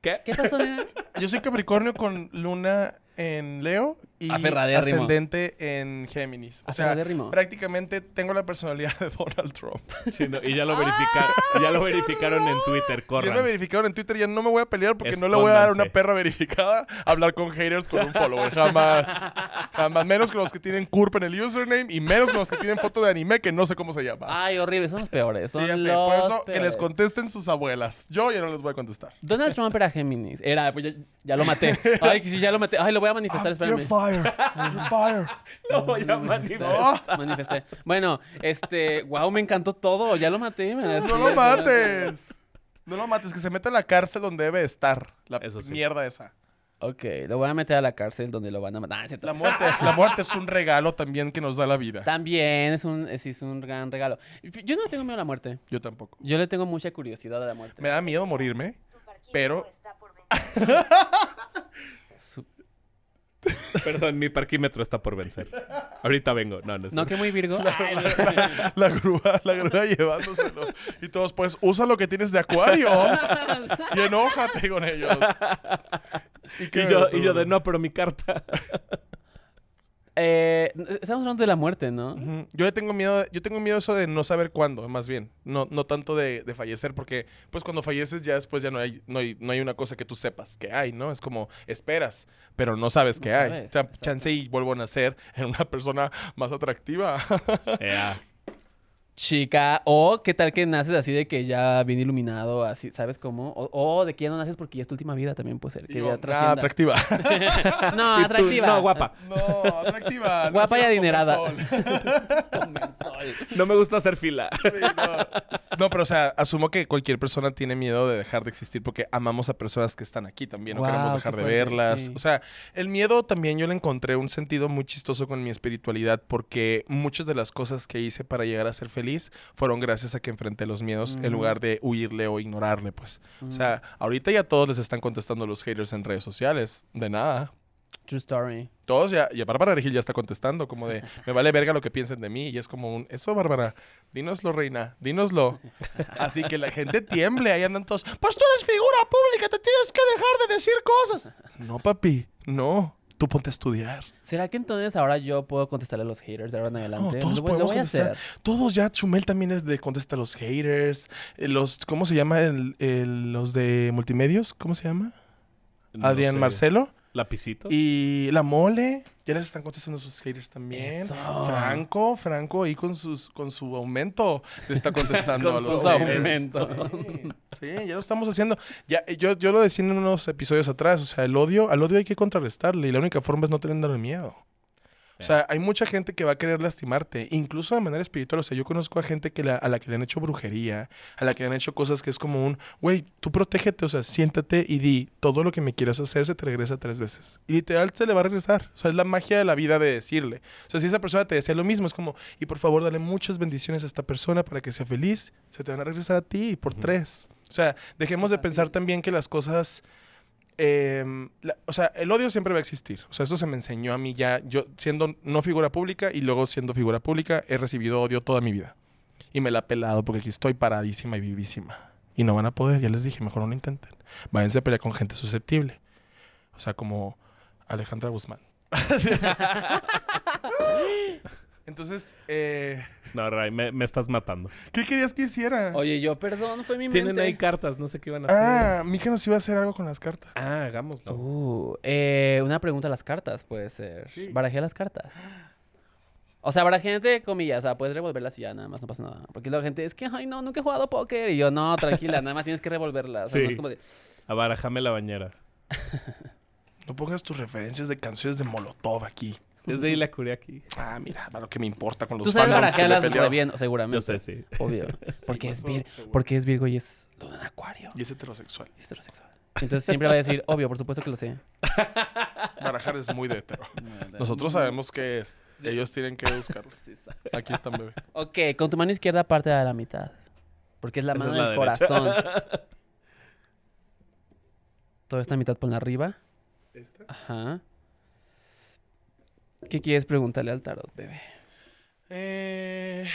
¿Qué? ¿Qué pasó, nena? Yo soy Capricornio con Luna en Leo y Aferradérrimo. ascendente en Géminis. O sea, Aferradérrimo. prácticamente tengo la personalidad de Donald Trump. Sí, no, y ya lo verificaron, ya lo verificaron en Twitter, Ya corran. me verificaron en Twitter, ya no me voy a pelear porque no le voy a dar una perra verificada a hablar con haters con un follower. Jamás. Jamás. Menos con los que tienen curp en el username y menos con los que tienen foto de anime que no sé cómo se llama. Ay, horrible. Son los peores. Son sí, ya sé. los Por eso que les contesten sus abuelas. Yo ya no les voy a contestar. Donald Trump era Géminis. Era, pues ya, ya lo maté. Ay, que sí, ya lo maté. Ay, lo voy a manifestar, espérame. Fire. You're fire. Lo voy a manifestar. Manifesté. Bueno, este, wow, me encantó todo. Ya lo maté. me no lo mates. No lo mates, que se meta a la cárcel donde debe estar. La Eso sí. mierda esa. Ok, lo voy a meter a la cárcel donde lo van a matar. Ah. La muerte, la muerte es un regalo también que nos da la vida. También es un, es, es un gran regalo. Yo no tengo miedo a la muerte. Yo tampoco. Yo le tengo mucha curiosidad a la muerte. Me da miedo morirme, pero Perdón, mi parquímetro está por vencer. Ahorita vengo. No, no es No, que muy Virgo. Ay, la grúa, la grúa llevándoselo. Y todos, pues, usa lo que tienes de acuario y enójate con ellos. Y yo, y yo de no, pero mi carta. Eh, estamos hablando de la muerte, ¿no? Yo le tengo miedo, yo tengo miedo eso de no saber cuándo, más bien. No, no tanto de, de fallecer, porque pues cuando falleces ya después ya no hay, no hay, no hay una cosa que tú sepas que hay, ¿no? Es como esperas, pero no sabes No que hay. sabes, O sea, exacto. chance y vuelvo a nacer en una persona más atractiva. Ea. Chica, o qué tal que naces así de que ya bien iluminado, así, ¿sabes cómo? O, o de que ya no naces porque ya es tu última vida también puede ser. Que Digo, ya ah, trascienda. atractiva. no, atractiva. no, guapa. No, atractiva. no Guapa y adinerada. No me gusta hacer fila. Sí, no. No, pero o sea, asumo que cualquier persona tiene miedo de dejar de existir porque amamos a personas que están aquí también, no queremos dejar de verlas. sí. O sea, el miedo también yo le encontré un sentido muy chistoso con mi espiritualidad porque muchas de las cosas que hice para llegar a ser feliz fueron gracias a que enfrenté los miedos en lugar de huirle o ignorarle, pues. O sea, ahorita ya todos les están contestando los haters en redes sociales, de nada. True story. Todos ya, ya Bárbara Regil ya está contestando, como de, me vale verga lo que piensen de mí. Y es como un, eso, Bárbara, dínoslo, reina, dínoslo. Así que la gente tiemble, ahí andan todos, pues tú eres figura pública, te tienes que dejar de decir cosas. No, papi, no, tú ponte a estudiar. ¿Será que entonces ahora yo puedo contestarle a los haters de ahora en adelante? todos lo, podemos voy a contestar. hacer. Todos ya, Chumel también es de contestar a los haters, eh, los, ¿cómo se llama? El, el- los de multimedios, ¿cómo se llama? No Adrián sé. Marcelo. ¿Lapicito? Y la mole, ya les están contestando sus haters también. Eso. Franco, Franco ahí con sus con su aumento le está contestando Con a los su haters. aumento. Sí, sí, ya lo estamos haciendo. Ya yo, yo lo decía en unos episodios atrás, o sea, el odio, al odio hay que contrarrestarle y la única forma es no tenerle miedo. O sea, hay mucha gente que va a querer lastimarte, incluso de manera espiritual. O sea, yo conozco a gente que la- a la que le han hecho brujería, a la que le han hecho cosas que es como un, güey, tú protégete, o sea, siéntate y di, todo lo que me quieras hacer se te regresa tres veces. Y literal se le va a regresar. O sea, es la magia de la vida de decirle. O sea, si esa persona te decía lo mismo, es como, y por favor, dale muchas bendiciones a esta persona para que sea feliz, se te van a regresar a ti por tres. O sea, dejemos de pensar también que las cosas... em, o sea, el odio siempre va a existir. O sea, eso se me enseñó a mí ya. Yo, siendo no figura pública y luego siendo figura pública, he recibido odio toda mi vida. Y me la he pelado porque aquí estoy paradísima y vivísima. Y no van a poder, ya les dije, mejor no lo intenten. Váyanse a pelear con gente susceptible. O sea, como Alejandra Guzmán. Entonces, eh, No, Ray, me, me estás matando. ¿qué querías que hiciera? Oye, yo, perdón, fue mi Tienen mente. ahí cartas, no sé qué iban a hacer. ah, Mika nos iba a hacer algo con las cartas. Ah, hagámoslo. Uh, eh, una pregunta a las cartas, puede ser. Sí. Barajé las cartas. O sea, barajé entre comillas, o sea, puedes revolverlas y ya, nada más, no pasa nada. Porque la gente es que, ay, no, nunca he jugado póker. Y yo, no, tranquila, nada más tienes que revolverlas. O sea, no es como de, Abarajame la bañera. No pongas tus referencias de canciones de Molotov aquí. Es de la aquí. Ah, mira, para lo que me importa con los Tú sabes fandoms que peleo. re bien, seguramente. Yo sé, sí. Obvio. Porque, es vir- seguro. porque es Virgo y es luna en acuario. Y es heterosexual. Y es heterosexual. Entonces siempre va a decir, obvio, por supuesto que lo sé. Barajar es muy de hetero. Nosotros sabemos qué es. Ellos tienen que buscarlo. Sí, Aquí están, bebé. Ok, con tu mano izquierda parte a la mitad. Porque es la Esa mano es la del derecha. corazón. Toda esta mitad por arriba. ¿Esta? Ajá. ¿Qué quieres preguntarle al tarot, bebé? Eh...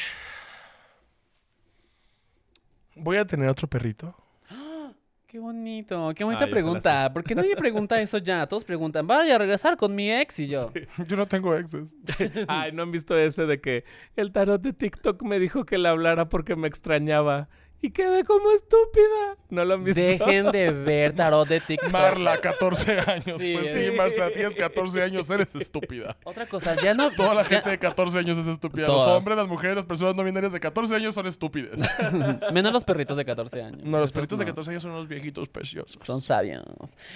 Voy a tener otro perrito. Qué bonito, qué bonita Ay, pregunta. ¿Por qué nadie pregunta eso ya? Todos preguntan, vaya a regresar con mi ex y yo. Yo no tengo exes. Ay, ¿no han visto ese de que el tarot de TikTok me dijo que le hablara porque me extrañaba? Y quedé como estúpida. ¿No lo han visto? Dejen de ver tarot de TikTok. Marla, 14 años. Sí, pues eh. sí, Marcia, tienes 14 años, eres estúpida. Otra cosa, ya no. Toda la ya- gente de 14 años es estúpida. Los hombres, las mujeres, las personas no binarias de 14 años son estúpidas. Menos los perritos de 14 años. No, los Esos perritos de no. 14 años son unos viejitos preciosos. Son sabios.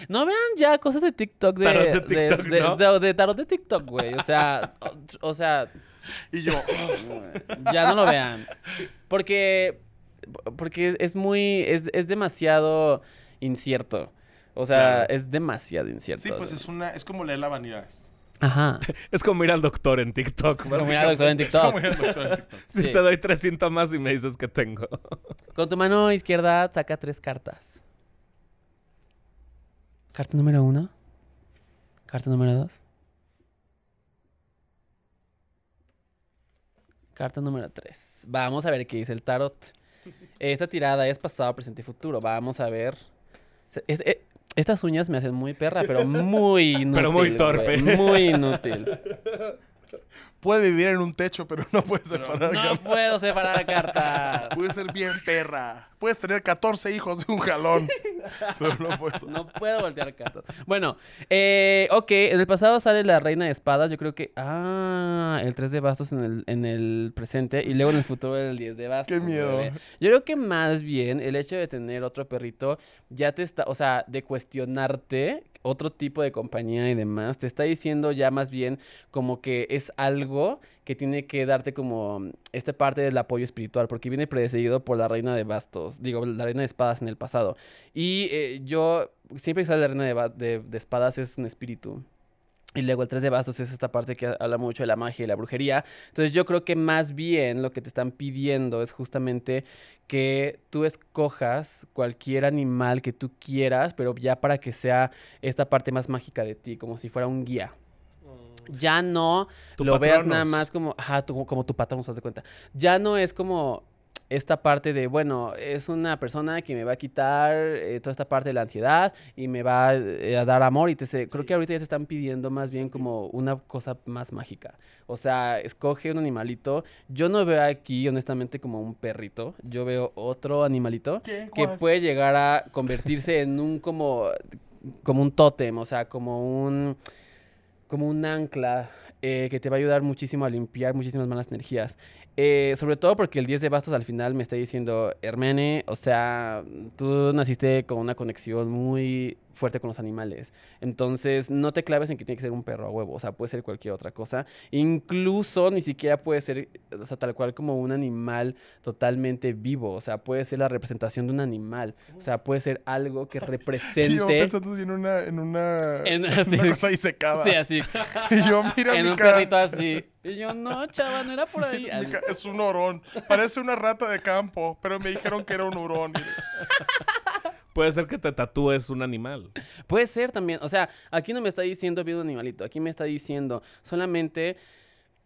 No vean ya cosas de TikTok de. Tarot de TikTok, de- ¿no? de- de tarot de TikTok, güey. O sea. o, o sea, Y yo, ya no lo vean. Porque. Porque es muy. Es, es demasiado incierto. O sea, Claro. es demasiado incierto. sí, pues es una, es como leer la vanidad. Ajá. Es como ir al doctor en TikTok. Como ir al doctor en Es TikTok. como ir al doctor en TikTok. Si Sí. te doy tres síntomas y me dices que tengo. Con tu mano izquierda saca tres cartas. Carta número uno. Carta número dos. Carta número tres. Vamos a ver qué dice el tarot. Esta tirada es pasado, presente y futuro. Vamos a ver. Es- eh, estas uñas me hacen muy perra, pero muy inútil. Pero muy güey. torpe. Muy inútil. Puede vivir en un techo, pero no puede separar. No cartas. puedo separar cartas. Puede ser bien perra. Puedes tener 14 hijos de un jalón. No puedes. No puedo voltear cartas. Bueno, eh, ok, en el pasado sale la reina de espadas. Yo creo que. Ah, el 3 de bastos en el, en el presente. Y luego en el futuro el 10 de bastos. Qué miedo. bebé. Yo creo que más bien el hecho de tener otro perrito ya te está. O sea, de cuestionarte otro tipo de compañía y demás. Te está diciendo ya más bien como que es algo que tiene que darte como esta parte del apoyo espiritual, porque viene precedido por la reina de bastos, digo, la reina de espadas en el pasado. Y eh, yo, siempre que sale la reina de, de- de espadas es un espíritu. Y luego el 3 de bastos es esta parte que habla mucho de la magia y la brujería. Entonces yo creo que más bien lo que te están pidiendo es justamente que tú escojas cualquier animal que tú quieras, pero ya para que sea esta parte más mágica de ti, como si fuera un guía. Ya no Tu lo veas nada más como, ajá, tu- como tu patrón, ¿te das cuenta? Ya no es como esta parte de, bueno, es una persona que me va a quitar eh, toda esta parte de la ansiedad y me va eh, a dar amor y te sé, creo que ahorita ya te están pidiendo más bien como una cosa más mágica. O sea, escoge un animalito. Yo no veo aquí, honestamente, como un perrito. Yo veo otro animalito que puede llegar a convertirse en un como, como un tótem, o sea, como un, como un ancla eh, que te va a ayudar muchísimo a limpiar muchísimas malas energías. Eh, sobre todo porque el 10 de bastos al final me está diciendo, Hermene, o sea, tú naciste con una conexión muy fuerte con los animales. Entonces, no te claves en que tiene que ser un perro a huevo, o sea, puede ser cualquier otra cosa. Incluso ni siquiera puede ser, o sea, tal cual como un animal totalmente vivo, o sea, puede ser la representación de un animal, o sea, puede ser algo que Y yo represente... pensando así en una, en una, En- así- una cosa disecada. Sí, así. Y yo, mira, en mi un cara, perrito así. Y yo, no, chava, no era por ahí. mi es un hurón. Parece una rata de campo, pero me dijeron que era un hurón. Puede ser que te tatúes un animal. Puede ser también. O sea, aquí no me está diciendo bien un animalito. Aquí me está diciendo solamente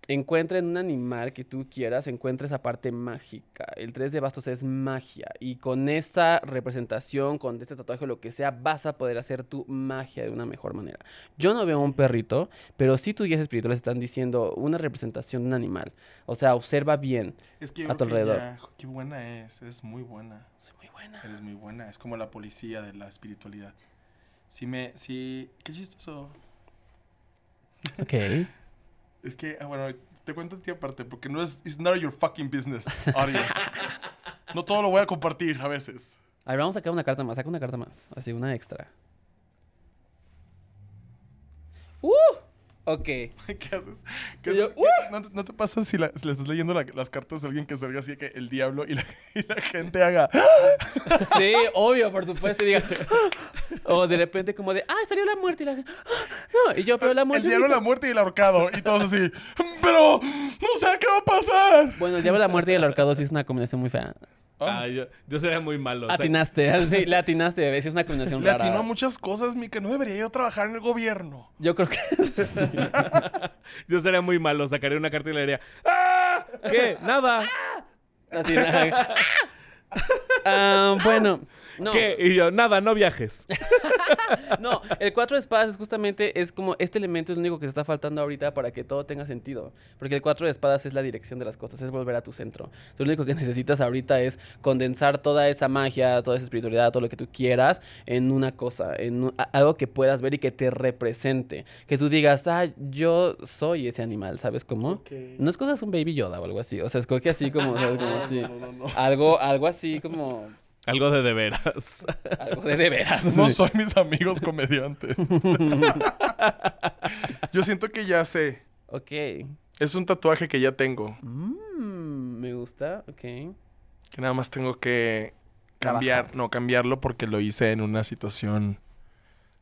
encuentren un animal que tú quieras, encuentra esa parte mágica. El 3 de bastos es magia. Y con esta representación, con este tatuaje o lo que sea, vas a poder hacer tu magia de una mejor manera. Yo no veo un perrito, pero sí tus guías espirituales están diciendo una representación de un animal. O sea, observa bien. Es que A tu que alrededor. ya- qué buena es, es muy buena. Soy muy buena. Eres muy buena, es como la policía de la espiritualidad. Si me, si, qué chistoso. Ok. Es que, ah, bueno, te cuento a ti aparte, porque no es, it's not your fucking business, audience. no todo lo voy a compartir a veces. A ver, vamos a sacar una carta más. Saca una carta más. Así, una extra. ¡Uh! Ok. ¿Qué haces? ¿Qué yo, haces? ¿Qué- ¿No, te- no te pasa si, la- si le estás leyendo la- las cartas a alguien que salga así que el diablo y la, y la gente haga... Sí, obvio, por supuesto. Y diga, o de repente como de, ah, salió la muerte. Y la gente, "Ah, no. Y yo, pero la muerte. El diablo, la muerte y el ahorcado. Y todos así, pero no sé qué va a pasar. Bueno, el diablo, la muerte y el ahorcado sí es una combinación muy fea. Ah, yo, yo sería muy malo. o sea, Atinaste, sí, le atinaste, bebé. Sí, es una combinación Le rara. atinó a muchas cosas, mi que no debería yo trabajar en el gobierno. Yo creo que sí. yo sería muy malo. Sacaría una carta y le diría ¡Ah! ¿Qué? Nada. Así, nada. Ah, bueno, no. ¿Qué? Y yo, nada, no viajes. No, el cuatro de espadas es justamente es como este elemento es lo único que te está faltando ahorita para que todo tenga sentido. Porque el cuatro de espadas es la dirección de las cosas, es volver a tu centro. Tú lo único que necesitas ahorita es condensar toda esa magia, toda esa espiritualidad, todo lo que tú quieras en una cosa, en un- a- algo que puedas ver y que te represente. Que tú digas, ah, yo soy ese animal, ¿sabes cómo? No escojas un baby Yoda o algo así. O sea, escoge así como, ¿sabes? Como así. No, no, no. Algo, algo así como. Algo de de veras. Algo de de veras. No soy mis amigos comediantes. Yo siento que ya sé. Ok. Es un tatuaje que ya tengo. Mm, me gusta, ok. Que nada más tengo que cambiar, Trabajar. no cambiarlo porque lo hice en una situación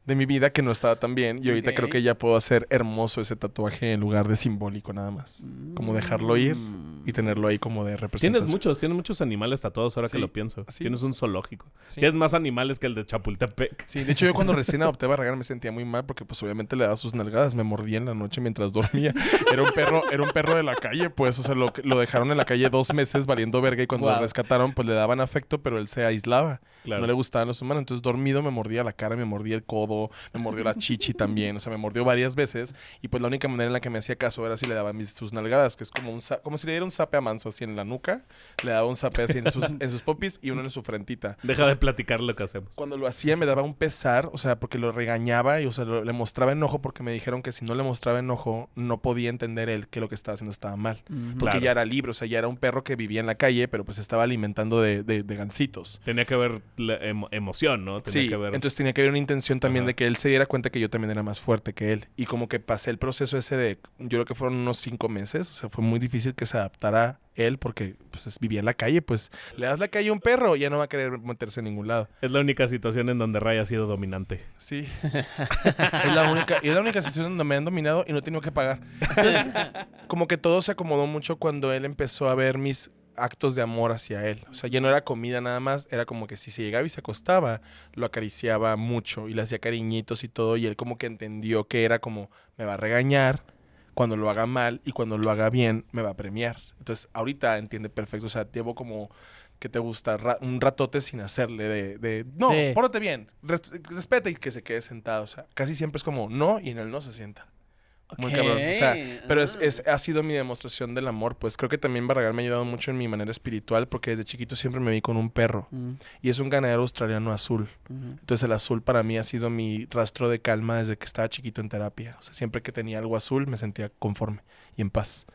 de mi vida que no estaba tan bien. Y ahorita creo que ya puedo hacer hermoso ese tatuaje en lugar de simbólico nada más. Como dejarlo ir Mm. y tenerlo ahí como de representación. Tienes muchos, tienes muchos animales tatuados ahora Sí, que lo pienso. sí. Tienes un zoológico. Sí. Tienes más animales que el de Chapultepec. Sí, de hecho yo cuando recién adopté a Barragán me sentía muy mal porque pues obviamente le daba sus nalgadas, me mordía en la noche mientras dormía. Era un perro, era un perro de la calle, pues, o sea, lo, lo dejaron en la calle dos meses valiendo verga y cuando lo rescataron pues le daban afecto, pero él se aislaba. Claro. No le gustaban los humanos, entonces dormido me mordía la cara, me mordía el codo, me mordió la chichi también, o sea, me mordió varias veces y pues la única manera en la que me hacía caso era si le daba mis, sus nalgadas, que es como un como si le diera un zape a Manso así en la nuca, le daba un zape así en sus, en sus popis y uno en su frentita. Deja de platicar lo que hacemos. Cuando lo hacía me daba un pesar, o sea, porque lo regañaba y, o sea, lo- le mostraba enojo porque me dijeron que si no le mostraba enojo no podía entender él que lo que estaba haciendo estaba mal. Porque Claro. ya era libre, o sea, ya era un perro que vivía en la calle, pero pues estaba alimentando de, de, de gancitos. Tenía que ver la emo- emoción, ¿no? Tenía Sí, que entonces tenía que haber una intención también Ajá. de que él se diera cuenta que yo también era más fuerte que él. Y como que pasé el proceso ese de, yo creo que fueron unos cinco meses, o sea, fue muy difícil que se adaptara él porque pues es- vivía en la calle, pues le das la calle a un perro y ya no va a querer meterse en ningún lado. Es la única situación en donde Ray ha sido dominante. Sí. es la única, y es la única situación donde me han dominado y no he tenido que pagar. Entonces, como que todo se acomodó mucho cuando él empezó a ver mis actos de amor hacia él. O sea, ya no era comida nada más, era como que si se llegaba y se acostaba, lo acariciaba mucho y le hacía cariñitos y todo, y él como que entendió que era como, me va a regañar cuando lo haga mal y cuando lo haga bien, me va a premiar. Entonces, ahorita entiende perfecto, o sea, llevo como que te gusta ra- un ratote sin hacerle de, de no, Sí. pórtate bien, res- respeta y que se quede sentado, o sea, casi siempre es como no y en el no se sienta. Muy cabrón. O sea, pero es, ah. es- ha sido mi demostración del amor. Pues creo que también Barragán me ha ayudado mucho en mi manera espiritual porque desde chiquito siempre me vi con un perro. Mm, Y es un ganadero australiano azul. Entonces el azul para mí ha sido mi rastro de calma desde que estaba chiquito en terapia. O sea, siempre que tenía algo azul me sentía conforme y en paz.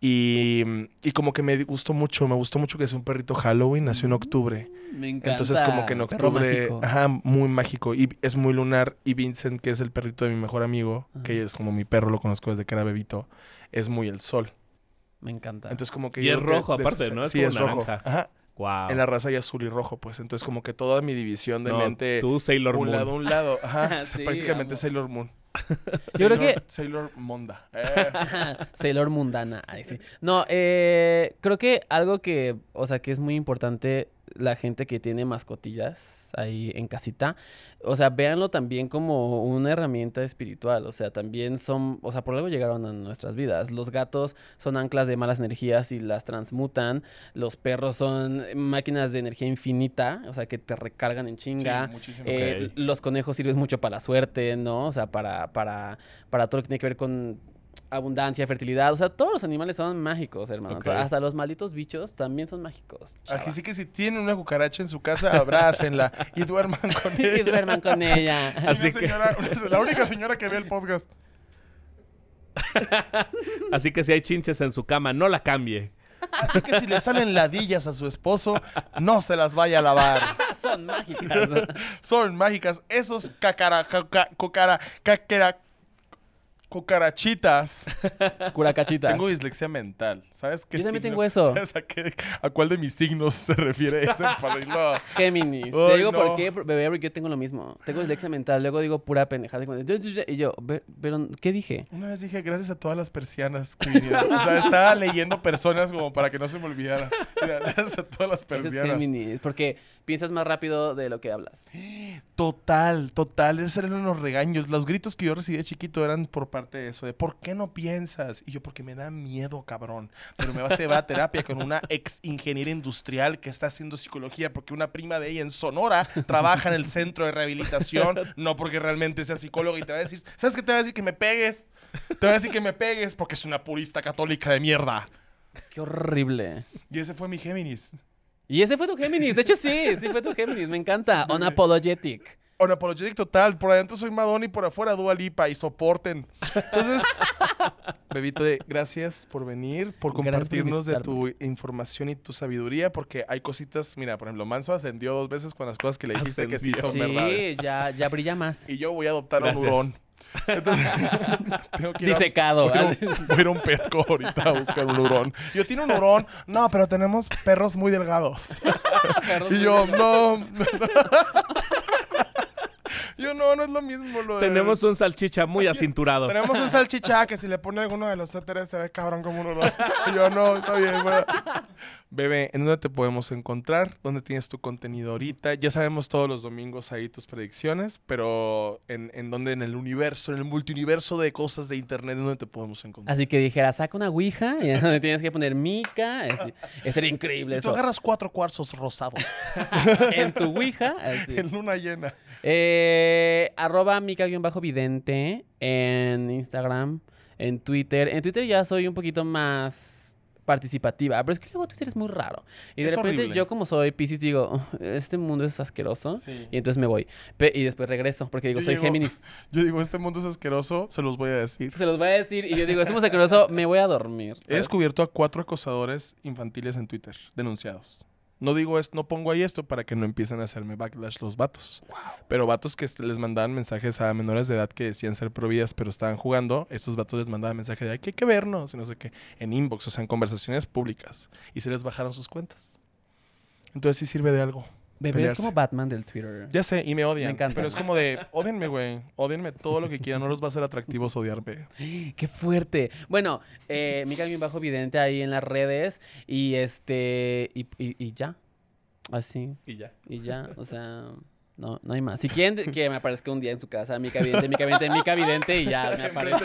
Y, y como que me gustó mucho, me gustó mucho que es un perrito Halloween, nació en octubre. Me encanta. Entonces como que en octubre, ajá, muy mágico y es muy lunar y Vincent, que es el perrito de mi mejor amigo, Ajá. que es como mi perro, lo conozco desde que era bebito, es muy el sol. Me encanta. Entonces como que Y yo es que rojo eso aparte, ¿no? Es sí, como es rojo. naranja. Ajá. Wow. En la raza hay azul y rojo, pues. Entonces como que toda mi división de No, mente tú, Sailor un Moon. lado, un lado, ajá, sea, Sí, prácticamente amo. Sailor Moon. Yo creo Sailor- que Sailor Monda. Eh. Sailor mundana. Ay, sí. No, eh, creo que algo que, o sea, que es muy importante la gente que tiene mascotillas ahí en casita, o sea, véanlo también como una herramienta espiritual, o sea, también son, o sea, por algo llegaron a nuestras vidas. Los gatos son anclas de malas energías y las transmutan, los perros son máquinas de energía infinita, o sea, que te recargan en chinga. Sí, muchísimo. Eh. Los conejos sirven mucho para la suerte, ¿no? O sea, para, para, para todo lo que tiene que ver con abundancia, fertilidad. O sea, todos los animales son mágicos, hermano. Hasta los malditos bichos también son mágicos. chava. Aquí sí que si tienen una cucaracha en su casa, abrácenla y duerman con ella. y duerman con ella. Una Así que- la única señora que ve el podcast. Así que si hay chinches en su cama, no la cambie. Así que si le salen ladillas a su esposo, no se las vaya a lavar. son mágicas. Son mágicas. Esos cacara, caca- cocara, caquera, cucarachitas. Curacachitas. Tengo dislexia mental. ¿Sabes qué Yo también signo- tengo eso. ¿Sabes a, qué- a cuál de mis signos se refiere ese para irlo Géminis. Te digo no. por qué, bebé, porque yo tengo lo mismo. Tengo dislexia mental, luego digo pura pendejada. Y yo, "Ve- pero, ¿qué dije? Una vez dije gracias a todas las persianas que vinieron. O sea, estaba leyendo personas como para que no se me olvidara. Mira, gracias a todas las es persianas. Géminis, porque piensas más rápido de lo que hablas. Total, total. Esos eran unos regaños. Los gritos que yo recibí de chiquito eran por parte de eso, de ¿por qué no piensas? Y yo, porque me da miedo, cabrón. Pero me va a llevar a terapia con una ex ingeniera industrial que está haciendo psicología, porque una prima de ella en Sonora trabaja en el centro de rehabilitación, no porque realmente sea psicóloga y te va a decir, ¿sabes qué te va a decir? Que me pegues. Te va a decir que me pegues porque es una purista católica de mierda. Qué horrible. Y ese fue mi Géminis. Y ese fue tu Géminis. De hecho, sí, sí fue tu Géminis. Me encanta. Unapologetic. Unapologetic total. Por adentro soy Madonna y por afuera Dua Lipa y soporten. Entonces, Bebito, de- gracias por venir, por compartirnos de tu información y tu sabiduría, porque hay cositas, mira, por ejemplo, Manso ascendió dos veces con las cosas que le dijiste que sí son Sí, verdades. ya, ya brilla más. Y yo voy a adoptar Gracias. un hurón. Entonces, tengo que ir a- Disecado. Voy a, un- voy a ir a un petco ahorita a buscar un hurón. Yo tiene un hurón. No, pero tenemos perros muy delgados. Perros y muy yo, no. Yo, no, no es lo mismo. Lo de- Tenemos un salchicha muy acinturado. Tenemos un salchicha que si le pone alguno de los éteres se ve cabrón como un hurón. Y yo, no, está bien, güey. Bebé, ¿en dónde te podemos encontrar? ¿Dónde tienes tu contenido ahorita? Ya sabemos todos los domingos ahí tus predicciones, pero ¿en, en dónde? En el universo, en el multiuniverso de cosas de internet, ¿en dónde te podemos encontrar? Así que dijera, saca una ouija y donde tienes que poner mica. Eso sería increíble Y tú eso. agarras cuatro cuarzos rosados En tu ouija. así. en luna llena. Eh, arroba mica-vidente en Instagram, en Twitter. En Twitter ya soy un poquito más participativa, pero es que luego Twitter es muy raro. Y de Es repente horrible. yo como soy Pisces digo, "Oh, este mundo es asqueroso. Sí. Y entonces me voy. Pe- y después regreso porque digo, Yo soy llego- Géminis. Yo digo, este mundo es asqueroso, se los voy a decir. Se los voy a decir y yo digo, este mundo es asqueroso, me voy a dormir. He descubierto a cuatro acosadores infantiles en Twitter, denunciados. No digo esto, no pongo ahí esto para que no empiecen a hacerme backlash los vatos. Pero vatos que les mandaban mensajes a menores de edad que decían ser providas, pero estaban jugando, estos vatos les mandaban mensaje de "Ay, que hay que vernos y no sé qué, en inbox, o sea, en conversaciones públicas. Y se les bajaron sus cuentas. Entonces sí sirve de algo. Bebé es como Batman del Twitter. Ya sé, y me odian. Me encanta. Pero es como de, odienme, güey. Odienme todo lo que quieran. No los va a ser atractivos odiarme. ¡Qué fuerte! Bueno, eh, Mica bien bajo vidente ahí en las redes y este y, y- y ya. Así. Y ya. Y ya, o sea, no, no hay más. Si quieren que me aparezca un día en su casa, Mica vidente, Mica vidente, Mica vidente y ya me aparezco.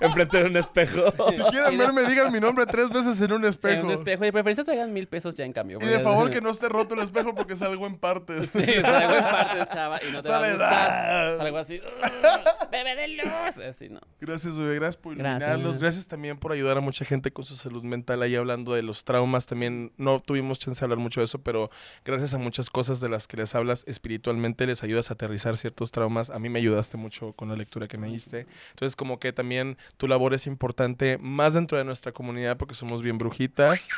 Enfrente de, un espejo. Si quieren verme, digan mi nombre tres veces en un espejo. En un espejo. De preferencia traigan mil pesos ya en cambio. Y de favor que no esté roto el espejo porque salgo en partes. Sí, salgo en partes, chava, y no te va a Sale, gustar. Salgo así, "Ugh, bebé de luz. Así, no. Gracias, bebé. Gracias por Gracias. iluminarlos. Gracias también por ayudar a mucha gente con su salud mental ahí hablando de los traumas. También no tuvimos chance de hablar mucho de eso, pero gracias a muchas cosas de las que les hablas espiritualmente, les ayudas a aterrizar ciertos traumas. A mí me ayudaste mucho con la lectura que me diste. Entonces, como que también tu labor es importante más dentro de nuestra comunidad porque somos bien brujitas.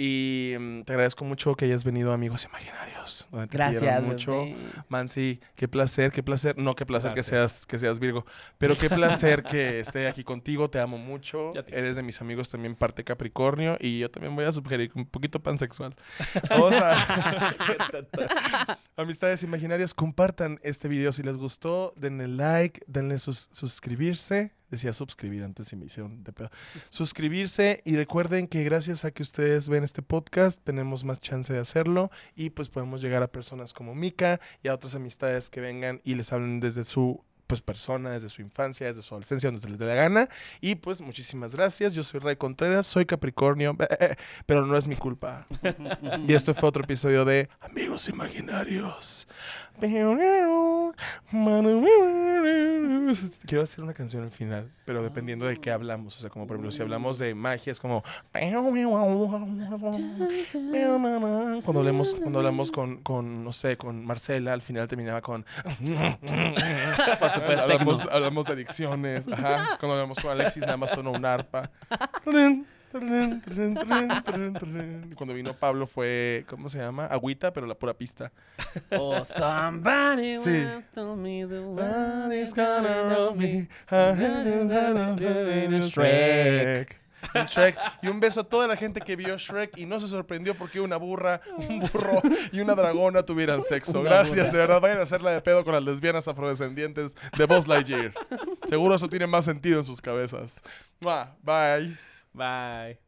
Y mm, te agradezco mucho que hayas venido, amigos imaginarios. donde te Gracias, quiero mucho. Mansi, qué placer, qué placer. No, qué placer que seas, que seas Virgo, pero qué placer que esté aquí contigo. Te amo mucho. Te- Eres de mis amigos también parte Capricornio y yo también voy a sugerir un poquito pansexual. Vamos a amistades imaginarias, compartan este video si les gustó, denle like, denle sus- suscribirse. Decía suscribir antes y me hicieron de pedo. Suscribirse y recuerden que gracias a que ustedes ven este podcast tenemos más chance de hacerlo y pues podemos llegar a personas como Mika y a otras amistades que vengan y les hablen desde su pues persona, desde su infancia, desde su adolescencia, donde se les dé la gana. Y pues muchísimas gracias. Yo soy Ray Contreras, soy Capricornio, pero no es mi culpa. Y esto fue otro episodio de Amigos Imaginarios. Quiero hacer una canción al final, pero dependiendo de qué hablamos. O sea, como por ejemplo, si hablamos de magia, es como. Cuando hablamos, cuando hablamos con, con, no sé, con Marcela, al final terminaba con. Hablamos, hablamos de adicciones. Ajá. Cuando hablamos con Alexis, nada más sonó un arpa. Cuando vino Pablo fue, ¿cómo se llama? Agüita, pero la pura pista. Oh, somebody Sí. once told me the Nobody's world gonna roll me. Shrek. En Shrek. Y un beso a toda la gente que vio Shrek y no se sorprendió porque una burra, un burro y una dragona tuvieran sexo. Una Gracias, burra. de verdad. Vayan a hacerla de pedo con las lesbianas afrodescendientes de Buzz Lightyear. Seguro eso tiene más sentido en sus cabezas. Bye. Bye.